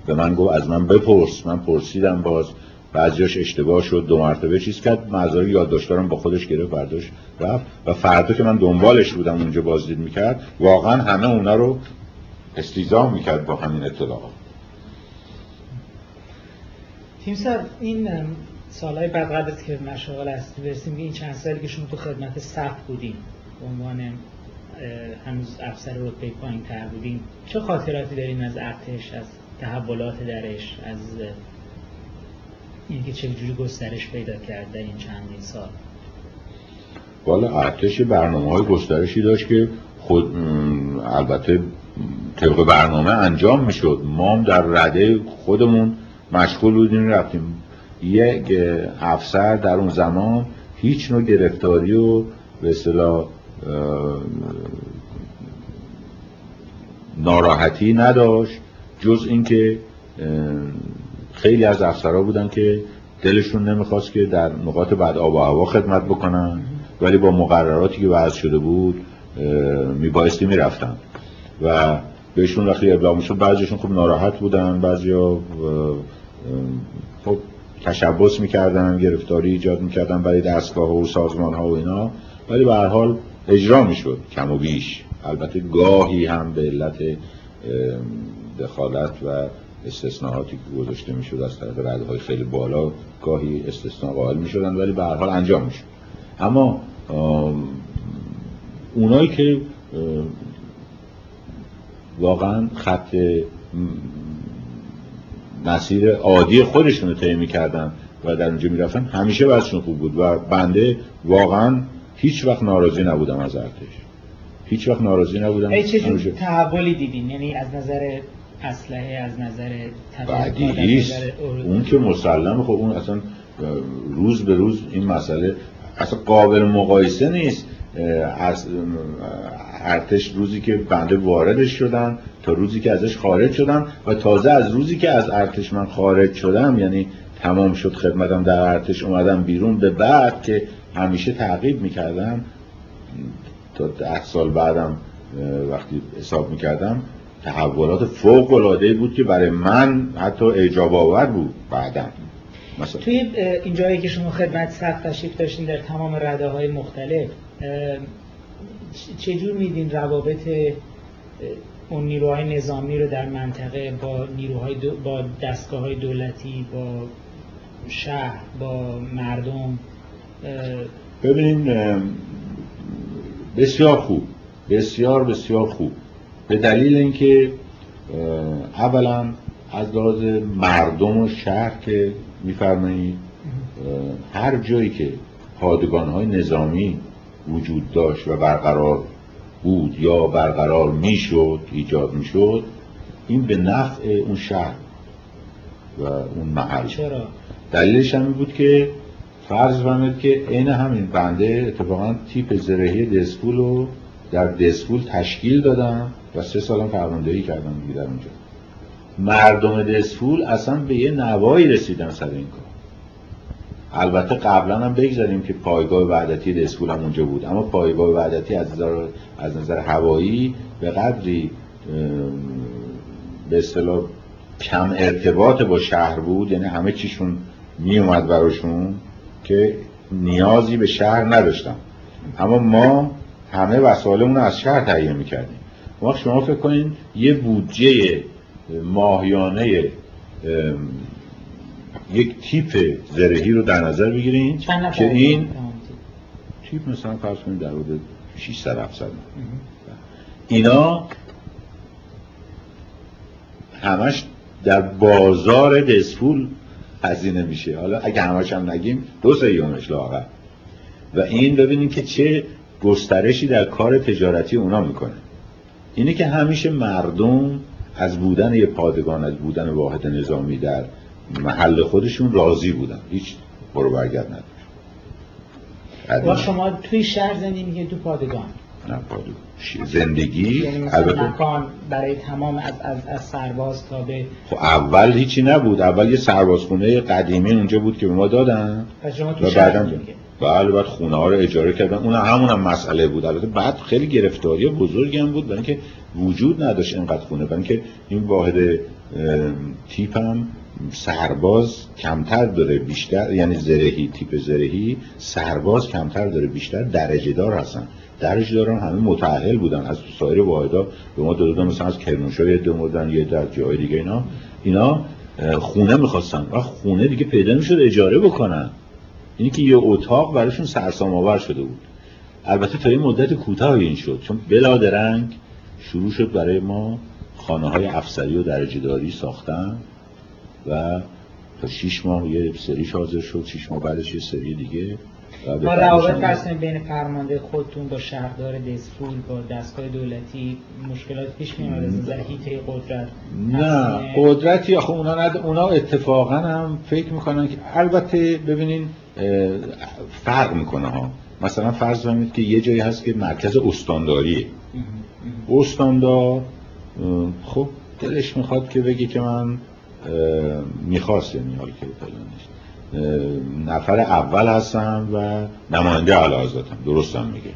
به من گفت از من بپرس. من پرسیدم باز بعضیاش اشتباه شد دو مرتبه چیز کرد. مزاری یادداشتارم با خودش گرفت برداشت رفت و فردا که من دنبالش بودم اونجا بازدید می‌کرد واقعا همه اونا رو استیزام می‌کرد با همین اطلاعات. تیم سر این سالهای بعد قبل که مشاغل هستی برسیم این چند سالی که شما تو خدمت صف بودیم به عنوان هنوز افسر رتبه پایین تر بودیم چه خاطراتی داریم از ارتش از تحولات درش از اینکه چجوری گسترش پیدا کرد در این چندین سال؟ والا ارتش برنامه های گسترشی داشت که خود البته طبق برنامه انجام می‌شد. ما در رده خودمون مشغول بودیم رفتیم. یک افسر در اون زمان هیچ نوع گرفتاری و به اصطلاح ناراحتی نداشت. جز اینکه خیلی از افسرها بودن که دلشون نمی‌خواست که در نقاط بعد آب و هوا خدمت بکنن. ولی با مقرراتی که وضع شده بود میبایستی می‌رفتن. و بهشون وقتی ابلاغ شد بعضیشون خوب ناراحت بودن بعضیا خب تشبس می‌کردن گرفتاری ایجاد می‌کردن برای دستگاه و سازمان ها و اینا. ولی به هر حال اجرا می‌شد کم و بیش. البته گاهی هم به علت دخالت و استثناءاتی که گذاشته می‌شد از طرف رده های خیلی بالا گاهی استثناء قائل می‌شدن ولی به هر حال انجام می‌شد. اما اونایی که واقعا خط مسیر عادی خودشون رو طی می‌کردن و در اونجا می‌رفتن همیشه وضعشون خوب بود و بنده واقعا هیچ وقت ناراضی نبودم از ارتش. هیچ وقت ناراضی نبودم. ای چه تحولی دیدین؟ یعنی از نظر اسلحه از نظر بعدیست اون که مسلم خب اون اصلا روز به روز این مسئله اصلا قابل مقایسه نیست. از ارتش روزی که بنده واردش شدن تا روزی که ازش خارج شدم و تازه از روزی که از ارتش من خارج شدم یعنی تمام شد خدمتم در ارتش اومدم بیرون. به بعد که همیشه تعقیب می‌کردم تا ده سال بعدم وقتی حساب می‌کردم تحولات فوق العاده بود که برای من حتی اعجاب آور بود بعدم مثلا توی این جایی که شما خدمت سخت تشریف داشتین در تمام رده های مختلف چجور میدین روابط اون نیروهای نظامی رو در منطقه با نیروهای با دستگاه های دولتی با شهر با مردم؟ ببینیم بسیار خوب بسیار بسیار خوب. به دلیل اینکه اولا از لحاظ مردم و شهر که میفرمایید هر جایی که پادگان های نظامی وجود داشت و برقرار بود یا برقرار می‌شد ایجاد می‌شد این به نفع اون شهر و اون محل چرا؟ دلیلش هم بود که فرض فرمید که عین همین بنده اتفاقا تیپ زرهی دسپول رو در دسپول تشکیل دادم و سه سالم فرماندهی کردم در اونجا مردم دسپول اصلا به یه نوایی رسیدن سر این کار. البته قبلا هم بگذاریم که پایگاه وعدتی دسپول هم اونجا بود. اما پایگاه وعدتی از نظر, از نظر هوایی به قدری به اصطلاح کم ارتباط با شهر بود. یعنی همه چیشون می اومد براشون که نیازی به شهر نداشتم. اما ما همه وسایلمون رو از شهر تهیه می‌کردیم. ما شما فکر کنین یه بودجه ماهیانه یک تیپ زرهی رو در نظر بگیرین که این تیپ. مثلا فرض کنید در حدود 600 700 اینا همش در بازار دسپول هزینه میشه. حالا اگه همش هم نگیم دو سیامش لاغر و این ببینیم که چه گسترشی در کار تجارتی اونا می‌کنه. اینه که همیشه مردم از بودن یه پادگان از بودن واحد نظامی در محل خودشون راضی بودن. هیچ برو برگرد نداشت و شما توی شهر زندگی میگه تو پادگان؟ نه پادگان. زندگی یعنی مثلا مکان برای تمام از, از, از سرباز تا به خب اول هیچی نبود. اول یه سربازخونه قدیمی اونجا بود که به ما دادن. و شما تو شهر بله بعد خونه ها رو اجاره کردن. اون همون هم مسئله بود. البته بعد خیلی گرفتاری بزرگی هم بود برای اینکه وجود نداشت اینقدر خونه. برای اینکه این واحد تیپ هم سرباز کمتر داره بیشتر یعنی زرهی تیپ زرهی سرباز کمتر داره بیشتر درجه دار هستن. درجه دارن همه متعهل بودن. از سایر واحدا به ما دادن مثلا از کرمانشاه یه دو یه در جای دیگه اینا. اینا خونه می‌خواستن. و خونه دیگه پیدا می‌شد اجاره بکنن. اینی که یه اتاق براشون سرسام آور شده بود. البته تا این مدت کوتاه این شد چون بلا درنگ شروع شد برای ما خانه های افسری و درجه داری ساختن و تا شیش ماه یه سریش حاضر شد شیش ماه بعدش یه سری دیگه. ما روابط فرسیم بین فرمانده خودتون با شهردار دسفول با دستگاه دولتی مشکلات پیش میاد از نظر هیته قدرت نه قدرتی آخه اونا, ند... اونا اتفاقا هم فکر می‌کنن که البته ببینین فرق می‌کنه ها. مثلا فرض کنید که یه جایی هست که مرکز استانداریه. استاندار خب دلش می‌خواد که بگی که من می‌خواست یعنی حال که نفر اول هستم و نماینده علازاتم درستم میگه.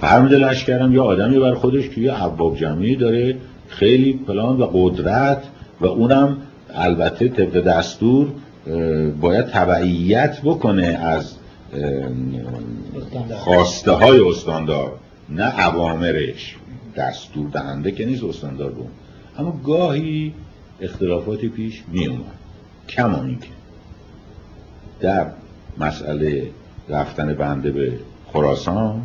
فرمود لشکرم یا آدمی بر خودش توی عباب جمعی داره خیلی پلان و قدرت و اونم البته طبق دستور باید تبعیت بکنه از خواسته های استاندار نه عوامرش. دستور دهنده که نیست استاندار بود اما گاهی اختلافاتی پیش می اومد کما اینکه در مسئله رفتن بنده به خراسان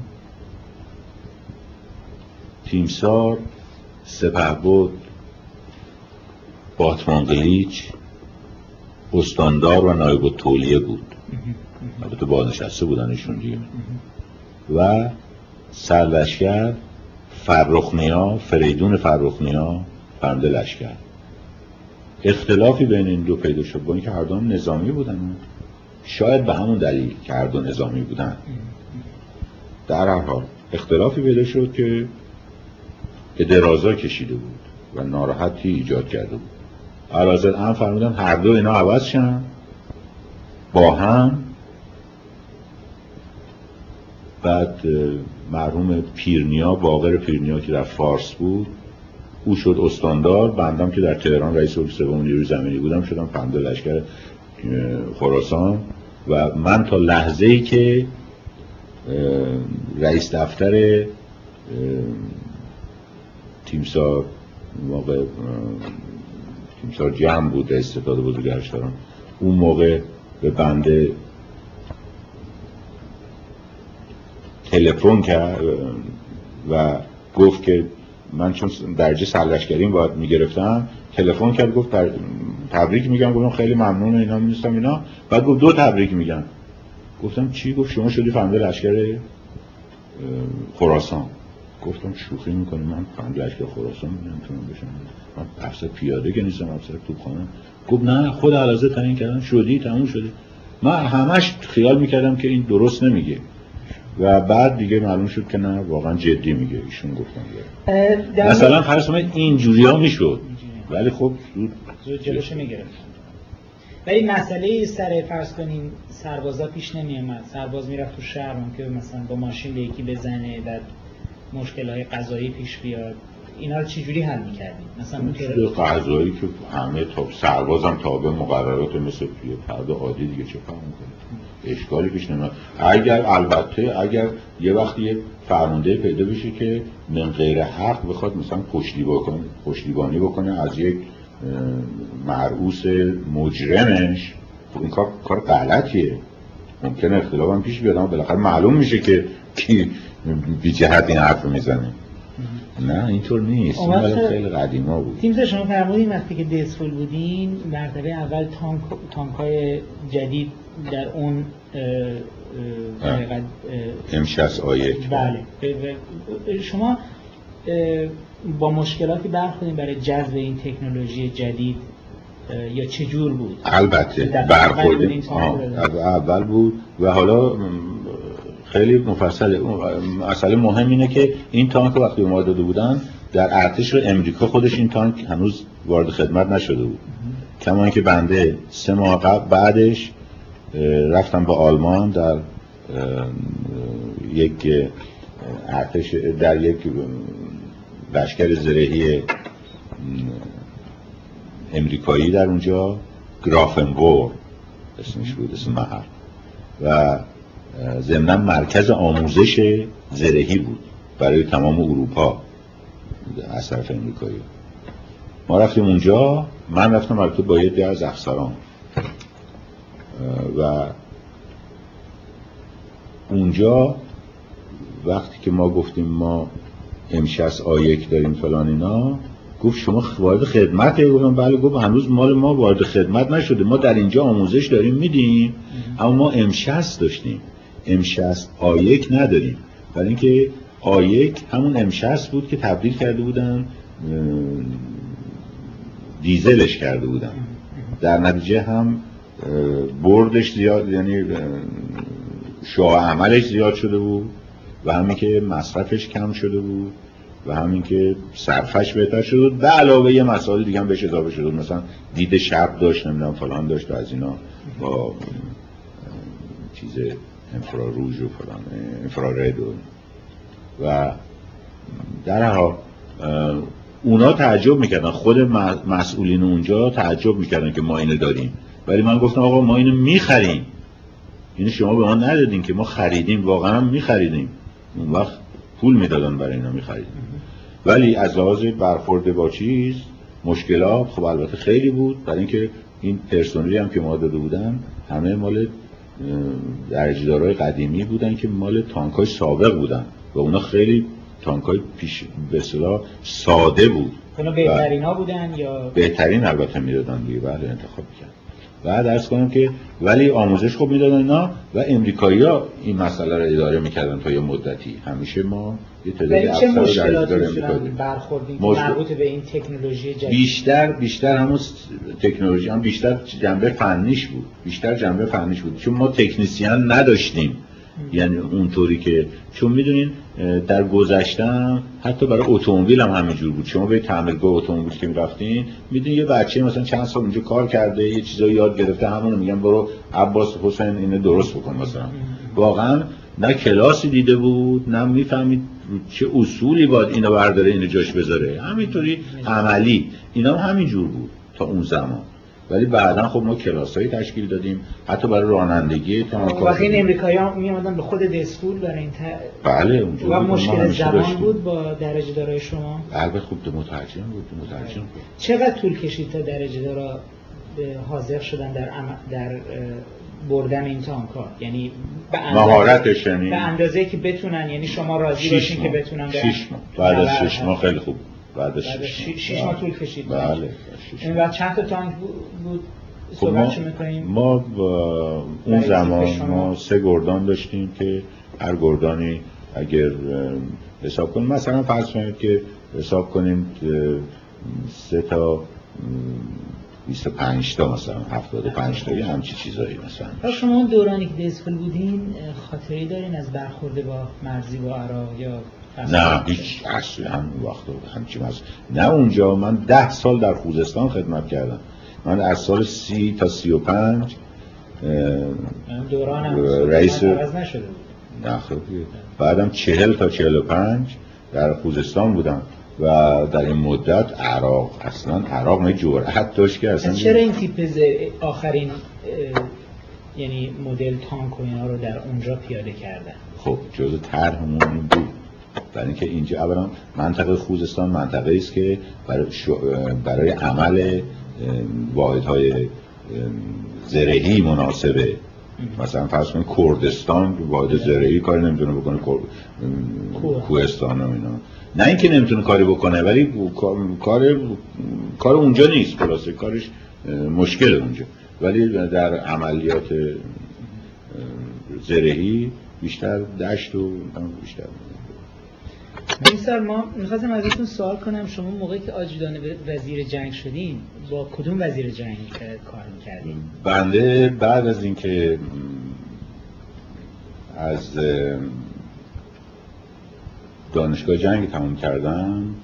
تیمسار سپه بود باتمان قلیچ استاندار و نایب تولیه بود. البته بازنشسته بودن ایشون دیگه. و سرلشکر فرخنیا فریدون فرخنیا فرمانده لشکر. اختلافی بین این دو پیدا شد با اینکه هر دو نظامی بودن. شاید به همون دلیل که هر دو نظامی بودن. در هر حال اختلافی پیدا شد که به درازا کشیده بود و ناراحتی ایجاد کرده بود. علازل هم فرمودن هر دو اینا عوض شن. با هم. بعد مرحوم پیرنیا باقر پیرنیا که در فارس بود او شد استاندار. بندم که در تهران رئیس سوم نیروی زمینی بودم شدم فرمانده لشکر خراسان. و من تا لحظه ای که رئیس دفتر تیمسار موقع تیمسار جمع بود استفاده بزرگرش دارم اون موقع به بنده تلفن کرد و گفت که من چون درجه سرلشگریم باید می‌گرفتم تلفن کرد گفت تبریک میگم. گفتم خیلی ممنون اینا میستم اینا. بعد گفت دو تبریک میگم. گفتم چی؟ گفت شما شدی فهمده لشکر خراسان. گفتم شوخی می‌کنی. من فهمده لشکر خراسان نمی‌تونم بشم. من افسر پیاده که نیستم افسر توپخانه گفت نه خود علازه تعیین کردن. شدی تموم شده. من همش خیال می‌کردم که این درست نمیگه. و بعد دیگه معلوم شد که نه واقعا جدی میگه. ایشون گفتم مثلا فرض کنید اینجوری ها می‌شد. ولی خب زود جلوشو می‌گرفت. ولی مسئله سر فرض کنین سربازا پیش نمیامد سرباز می‌رفت تو شهر که مثلا با ماشین به یکی بزنه بعد مشکل های قضایی پیش بیاد. اینا رو چجوری حل می‌کردیم؟ مثلا قضایی که همه تا سربازم تابع مقررات مثل توی فرد عادی دیگه چه فهم کنه اشکالی پیش نمیاد. اگر البته اگر یه وقتی یه فرمانده پیدا بشه که من غیر حق بخواد مثلا پشتیبانی پشتیبانی بکنه از یک مرعوس مجرمش خب این کار کار غلطیه. ممکنه اختلاف هم پیش بیاد اما بالاخره معلوم میشه که کی بی جهت این حرف می‌زنه نه اینطور نیست. این خیلی قدیما بود. تیم شما فرمودین وقتی که دیسفول بودین مرتبه اول تانک تانک های جدید در اون امشس آیک بله. شما با مشکلاتی برخوردین برای جذب این تکنولوژی جدید یا چه جور بود؟ البته برخوردیم اول بود و حالا خیلی مفصله مسئله مهم اینه که این تانک وقتی ما داده بودن در ارتش امریکا خودش این تانک هنوز وارد خدمت نشده بود. کما اینکه بنده سه ماه قبل بعدش رفتم به آلمان در یک ارتش در یک لشکر زرهی امریکایی در اونجا گرافنبور اسمش بود اسم محل. و ضمنا مرکز آموزش زرهی بود برای تمام اروپا از طرف امریکایی. ما رفتیم اونجا من رفتم البته با یه از افسران. و اونجا وقتی که ما گفتیم ما امشس آیک داریم فلان اینا گفت شما وارد خدمت گفتم بله گفت هنوز مال ما وارد خدمت نشده. ما در اینجا آموزش داریم میدیم. اما ما امشس داشتیم. امشست آیک نداریم. ولی اینکه آیک همون امشست بود که تبدیل کرده بودن دیزلش کرده بودن. در نتیجه هم بردش زیاد یعنی شاه عملش زیاد شده بود و همین که مصرفش کم شده بود و همین که صرفش بهتر شده بود. به علاوه یه مسائل دیگه هم بهش اضافه شده بود. مثلا دید شب داشت نمی‌دونم فلان داشت و از اینا با چیز انفراروژ و فلان انفرارد و و در ها اونا تعجب می‌کردن. خود مسئولین اونجا تعجب می‌کردن که ما اینو داریم. ولی من گفتم آقا ما اینو می‌خریم. اینو شما به ما ندادین که ما خریدیم واقعا میخریدیم. اون وقت پول می‌دادن برای اینا میخریدیم ولی از لحاظ برخورده با چیز مشکلات خب البته خیلی بود. برای اینکه این پرسنلی هم که ما داده بودن همه مال درجدارای قدیمی بودن که مال تانکای سابق بودن و اونا خیلی تانکای پیش به ساده بود. اونا بهترین ها بودن یا؟ بهترین البته می‌دادن دیگه. بعد انتخاب کرد بعد ارز کنم که ولی آموزش خوب می‌دادن اینا و امریکایی ها این مسئله رو اداره می‌کردن تا یه مدتی. همیشه ما یه تعدادی افسر مشکلاتی برخوردیم. مربوط به این تکنولوژی جدید؟ بیشتر بیشتر همون تکنولوژی هم بیشتر جنبه فنیش بود. بیشتر جنبه فنیش بود. چون ما تکنیسیان نداشتیم. یعنی اونطوری که چون می‌دونین در گذشتم حتی برای اتومبیل هم همینجور بود. شما به تعمیرگاه اتومبیل که می‌رفتین می‌دونین یه بچه مثلا چند سال اونجا کار کرده یه چیزایی یاد گرفته همون میگن برو عباس حسین اینو درست بکن مثلا. واقعا نه کلاسی دیده بود نه می‌فهمید چه اصولی باید اینو برداره اینو جاش بذاره. همینطوری عملی. اینا هم همینجور بود تا اون زمان. ولی بعدا خب ما کلاسایی تشکیل دادیم حتی برای رانندگی تا وقتی این امریکایی ها می به خود دستور برای این بله اونجا و مشکل زبان بود با درجه دارای شما؟ البته خوب مترجم بود مترجم بود. چقدر طول کشید تا درجه دارا حاضر شدن در در بردن این تانکا یعنی به مهارتش یعنی به اندازه که بتونن یعنی شما راضی باشین که بتونن بعد از شش ماه خیلی خوب بعد از شش ماه. طول کشید. بله این وقت چند تا تانک بود؟ خب ما, ما با اون زمان ما سه گردان داشتیم که هر گردانی اگر حساب کنیم. مثلا فرض کنید که حساب کنیم سه تا 25 تا مثلا 75 تا یه همچی چیزایی مثلا. شما دورانی که دیسکل بودین خاطری دارین از برخورده با مرزی با عراق یا نه هیچ اصلا وقت همچی مز... نه اونجا من ده سال در خوزستان خدمت کردم. من از سال سی تا سی و پنج دوران رئیس نه خب. بعدم چهل تا چهل و پنج در خوزستان بودم و در این مدت عراق اصلا عراق نه جرأت داشت که اصلا چرا این تیپ آخرین یعنی مدل تانک و اینا رو در اونجا پیاده کردن؟ خب جز طرحمون بود. برای اینکه اینجا اولا منطقه خوزستان منطقه است که برای, برای عمل واحدهای زرهی مناسبه. مثلا فرض کنید کردستان واحد زرهی کاری نمی‌تونه بکنه کوهستان و اینا. نه اینکه نمی‌تونه کاری بکنه ولی کار کار اونجا نیست خلاصه کارش مشکل اونجا. ولی در عملیات زرهی بیشتر دشت و بیشتر سر ما می‌خواستم ازتون سوال کنم شما موقعی که آجودان وزیر جنگ شدین با کدوم وزیر جنگ کار می‌کردین؟ بنده بعد از اینکه از دانشگاه جنگ تموم کردم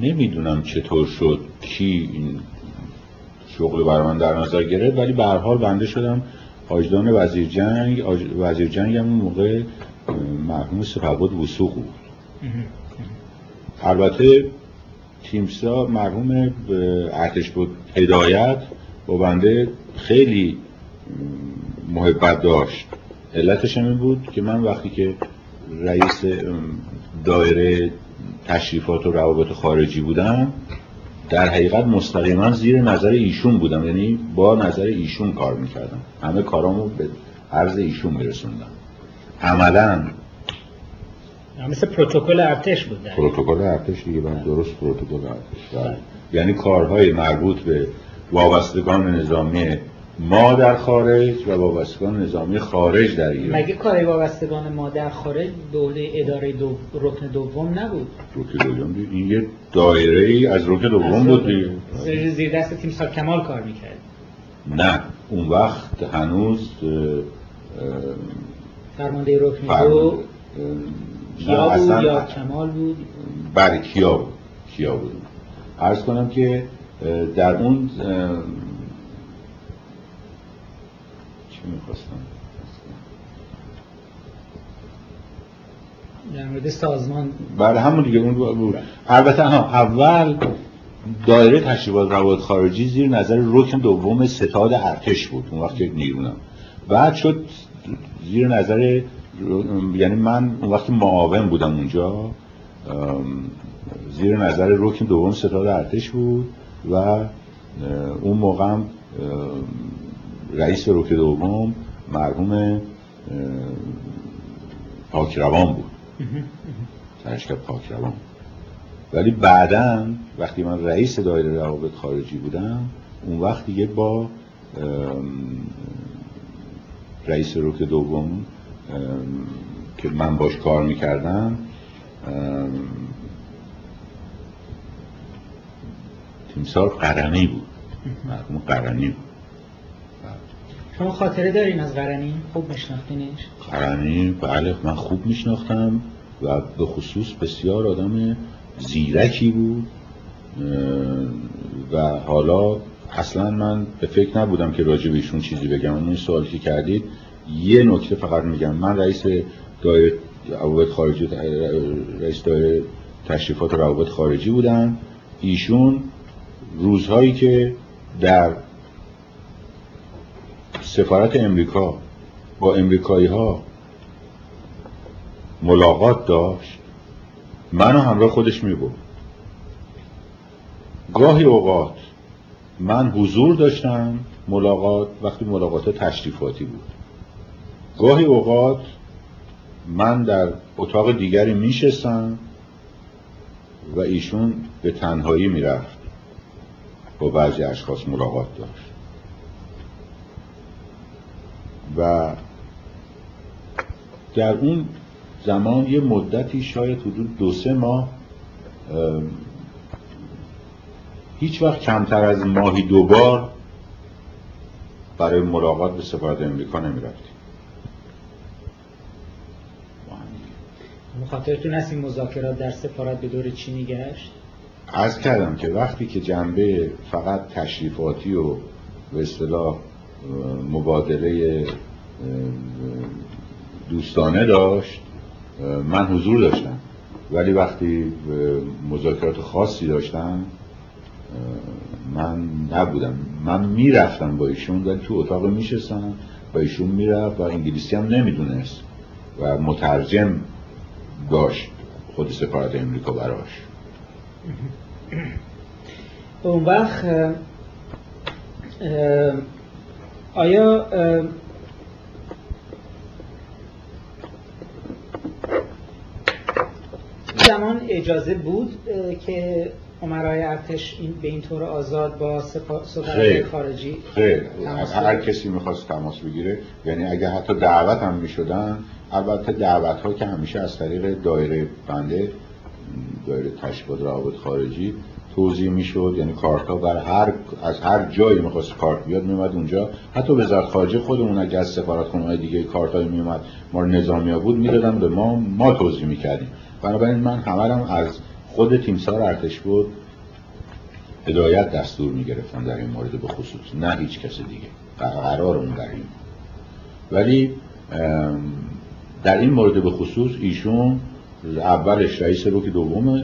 نمی‌دونم چطور شد کی این شغل برای من در نظر گرفت ولی به هر حال بنده شدم آجدان وزیر جنگ وزیر جنگ هم موقع مرحوم سپهبد وسوق بود. البته تیمسا مرحوم ارتش بود هدایت با بنده خیلی محبت داشت. علتش هم این بود که من وقتی که رئیس دایره تشریفات و روابط خارجی بودم در حقیقت مستقیما زیر نظر ایشون بودم. یعنی با نظر ایشون کار می‌کردم. همه کارامو به عرض ایشون میرسوندم. عملا. مثل پروتکل ارتش بود پروتکل ارتش دیگه من درست پروتکل ارتش بله. یعنی کارهای مربوط به وابستگان نظامی ما در خارج و وابستگان نظامی خارج در ایران. مگه کار وابستگان ما در خارج به عهده اداره دو... رکن دوم نبود؟ رکن دوم این یه دایره ای از رکن دوم بود زیر دست تیم سال کمال کار می‌کرد. نه اون وقت هنوز فرمانده رکن دو کیا بود یا کمال بود؟ بله کیا بود کیا بود. عرض کنم که در اون چی می‌خواستم؟ در مورد سازمان. بله همون دیگه اون بود. البته ها اول دایره تشریفات روابط خارجی زیر نظر رکن دوم ستاد ارتش بود اون وقت نیرونم بعد شد زیر نظر یعنی من اون وقت معاون بودم اونجا زیر نظر رکن دوم ستاد ارتش بود و اون موقع رئیس رکن دوم مرحوم پاکروان بود. سرشکب پاکروان. ولی بعدا وقتی من رئیس دایره روابط خارجی بودم اون وقت دیگه با رئیس روک دوم که من باش کار می‌کردم تیمسار قرنی بود مرحوم قرنی بود شما خاطره دارین از قرنی؟ خوب میشناختینش؟ قرنی بله من خوب میشناختم و به خصوص بسیار آدم زیرکی بود و حالا اصلا من به فکر نبودم که راجع به ایشون چیزی بگم. اون سوالی که کردید یه نکته فقط میگم. من رئیس دایره روابط خارجی رئیس دایره تشریفات روابط خارجی بودم. ایشون روزهایی که در سفارت امریکا با امریکایی ها ملاقات داشت منو همراه خودش می گاهی اوقات من حضور داشتم ملاقات وقتی ملاقات تشریفاتی بود. گاهی اوقات من در اتاق دیگری میشستم و ایشون به تنهایی می‌رفت. با بعضی اشخاص ملاقات داشت. و در اون زمان یه مدتی شاید حدود دو سه ماه هیچ وقت کمتر از ماهی دوبار برای ملاقات به سفارت امریکا نمی رفتیم مخاطرتون هست این مذاکرات در سفارت به دور چینی گشت؟ از کردم که وقتی که جنبه فقط تشریفاتی و به اصطلاح مبادله دوستانه داشت من حضور داشتم ولی وقتی مذاکرات خاصی داشتم من نبودم. من می‌رفتم با ایشون ولی تو اتاق میشستم. با ایشون می‌رفت و انگلیسی هم نمی‌دونست. و مترجم داشت خود سفارت امریکا براش. اون وقت آیا زمان اجازه بود که عمرای ارتش این به این طور آزاد با سفارت خارجی خیر. هر کسی می‌خواست تماس بگیره یعنی اگه حتی دعوت هم می‌شدن البته دعوت ها که همیشه از طریق دایره بنده دایره تشکیلات روابط خارجی توضیح می‌شد. یعنی کارت ها بر هر از هر جایی می‌خواست کارت بیاد میومد اونجا. حتی وزارت خارجه خودمون اگه از سفارت خونه های دیگه کارت های میومد ما رو نظامی ها بود می‌دادن به ما ما توضیح می‌کردیم. بنابراین من همه از خود تیمسار ارتش بود. هدایت دستور می‌گرفتن در این مورد به خصوص نه هیچ کس دیگه. قرار اون در این. ولی در این مورد به خصوص ایشون اولش رئیس روک دوم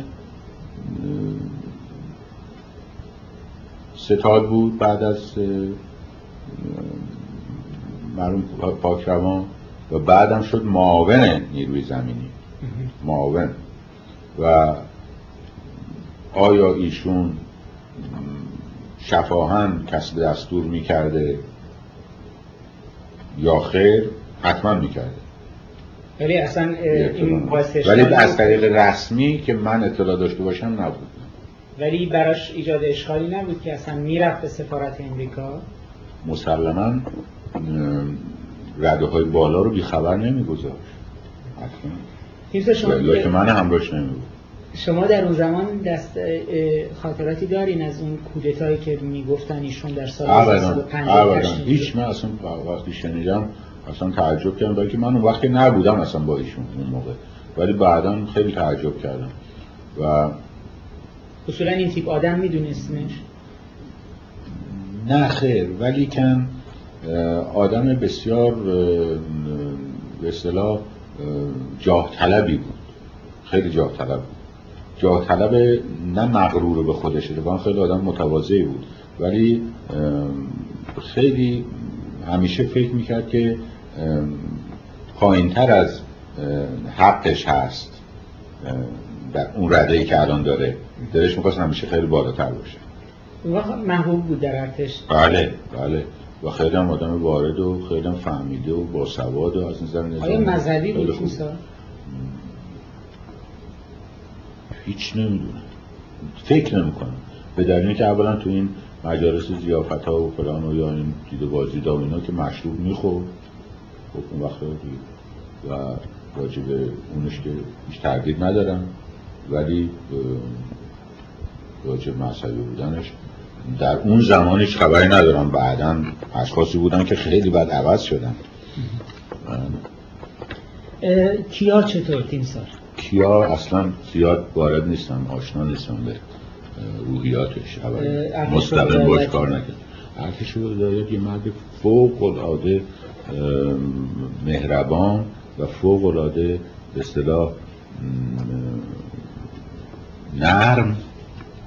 ستاد بود بعد از مرحوم پاکروان و بعدم شد معاون نیروی زمینی. معاون. و آیا ایشون شفاهن کسب دستور می‌کرده یا خیر؟ حتما می‌کرده. ولی اصلا این ولی از طریق رسمی که من اطلاع داشته باشم نبود. ولی براش ایجاد اشکالی نبود که اصلا می‌رفت به سفارت امریکا؟ مسلما رده های بالا رو بیخبر نمیگذاشت. که من همراش نمیبود شما در اون زمان دست خاطراتی دارین از اون کودتایی که می‌گفتن ایشون در سال 1950 هیچ من اصلا وقتی شنیدم اصلا تعجب کردم بلکه من اون وقت نبودم اصلا با ایشون اون موقع. ولی بعدا خیلی تعجب کردم. و اصولا این تیپ آدم میدونستنش نه خیر. ولی کن آدم بسیار به اصطلاح جاه طلبی بود. خیلی جاه طلب بود. جاه طلب نه مغرور به خودش من خیلی آدم متواضعی بود. ولی خیلی همیشه فکر می‌کرد که پایینتر از حقش هست در اون رده ای که الان داره. دلش می‌خواست همیشه خیلی بالاتر باشه. وقت محبوب بود در ارتش. بله بله. و خیلی هم آدم وارد و خیلی هم فهمیده و باسواد و از نظر نظام آیا مذهبی بود هیچ نمی‌دونم. فکر نمی‌کنم. به دلیلی که اولا تو این مجالس زیافت ها و فلان و یا این دیده بازی دا اینا که مشروب می‌خورد خب اون وقت و راجب اونش که هیچ تردید ندارم. ولی راجب مذهبی بودنش. در اون زمان هیچ خبری ندارم. بعدا اشخاصی بودن که خیلی بد عوض شدن. کیا چطور تیم سال؟ کیا اصلا زیاد وارد نیستم آشنا نیستم به روحیاتش مستقیم باش کار نکرد. ارتش داره یه مرد فوق العاده مهربان و فوق العاده به اصطلاح نرم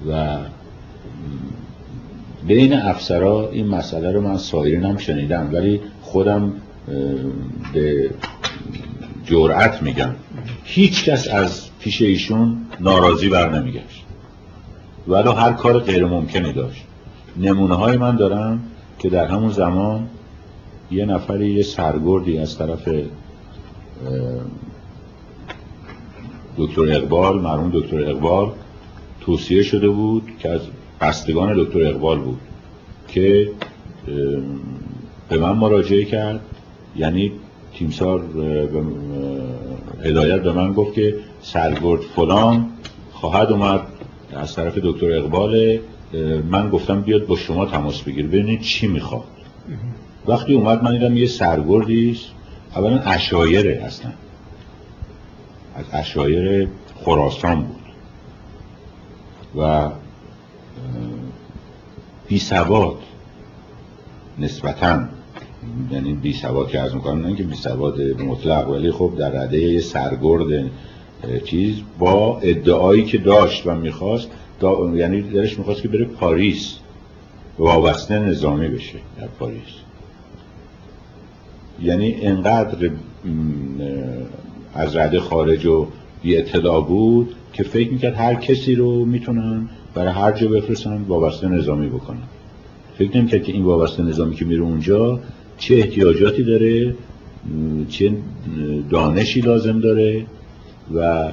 و بین افسرا این مسئله رو من سایرین هم شنیدم ولی خودم به جرأت میگم هیچ کس از پیش ایشون ناراضی بر نمیگشت. ولی هر کار غیر ممکنی داشت. نمونه های من دارم که در همون زمان یه نفری یه سرگردی از طرف دکتر اقبال مرحوم دکتر اقبال توصیه شده بود که از بستگان دکتر اقبال بود که به من مراجعه کرد. یعنی تیمسار هدایت به من گفت که سرگرد فلان خواهد اومد از طرف دکتر اقبال من گفتم بیاد با شما تماس بگیر ببینید چی می‌خواد. وقتی اومد من دیدم یه سرگردیست اولا اشایره هستن از اشایر خراسان بود. و بی سواد نسبتا یعنی بی سواد که از می‌کنم نه که بی سواد مطلق ولی خب در رده سرگرد چیز با ادعایی که داشت و می‌خواست یعنی درش می‌خواست که بره پاریس. وابسته نظامی بشه در پاریس. یعنی انقدر از رده خارج و بی اطلاع بود که فکر می‌کرد هر کسی رو می‌تونن برای هر جا بفرستن وابسته نظامی بکنن. فکر نمی‌کرد که این وابسته نظامی که میره اونجا چه احتیاجاتی داره چه دانشی لازم داره و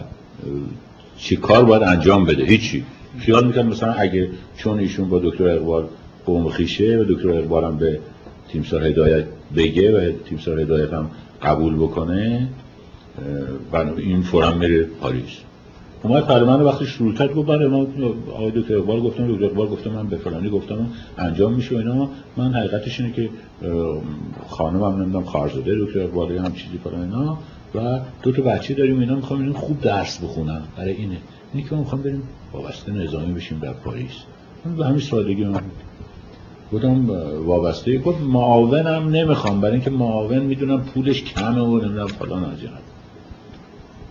چه کار باید انجام بده. هیچی. خیال می‌کنم مثلا اگه چون ایشون با دکتر اقبال قوم خیشه و دکتر اقبال هم به تیمسار هدایت بگه و تیمسار هدایت هم قبول بکنه و این فورم میره پاریس. اومد پر من وقتی شروع کرد گفت بله من آقای دکتر اقبال گفتم دکتر اقبال گفتم من به فلانی گفتم انجام میشه اینا. من حقیقتش اینه که خانم هم نمی‌دونم خارزاده دکتر اقبال هم چیزی فلان اینا. و دو تا بچه داریم اینا می‌خوام اینا خوب درس بخونن برای اینه. اینی که ما می‌خوام بریم وابسته نظامی بشیم در پاریس من به همین سادگی من بودم وابسته. گفت معاونم نمی‌خوام. برای اینکه معاون می‌دونم پولش کمه و نمی‌دونم فلان عجب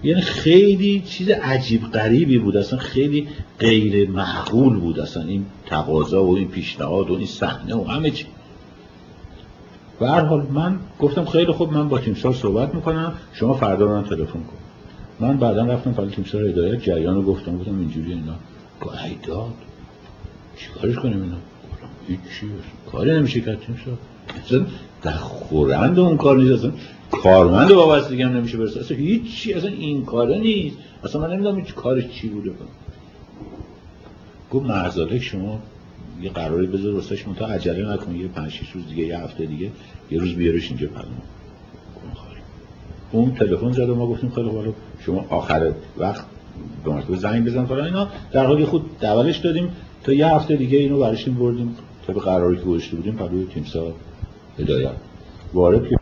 یعنی خیلی چیز عجیب غریبی بود. اصلا خیلی غیر معقول بود. اصلا این تقاضا و این پیشنهاد و این صحنه و همه چی. و هر حال من گفتم خیلی خوب من با تیمسار صحبت می‌کنم. شما فردا من تلفن کن. من بعدا رفتم فعلا تیمسار هدایت جریان رو گفتم. گفتم اینجوری اینا. داد چیکارش کنیم اینا؟ هیچی کاری نمیشه کرد تیمسار. در خورند اون کار نیست. کارمند وابستگی هم نمیشه برسه. اصلا هیچی اصلا این کاره نیست. اصلا من نمی‌دونم هیچ کارش چی بوده. کنم گفت مرزالک شما یه قراری بذار واسش تا عجله نکن. یه 5 6 روز دیگه یه هفته دیگه یه روز بیارش اینجا پلمون اون تلفن زد و ما گفتیم خیلی خوب شما آخر وقت به مرتبه زنگ بزن فلان اینا. در حالی خود دولش دادیم. تا یه هفته دیگه اینو برشیم بردیم. تا به قراری که گذاشته بودیم پلوی تیمسار هدایت. وارد که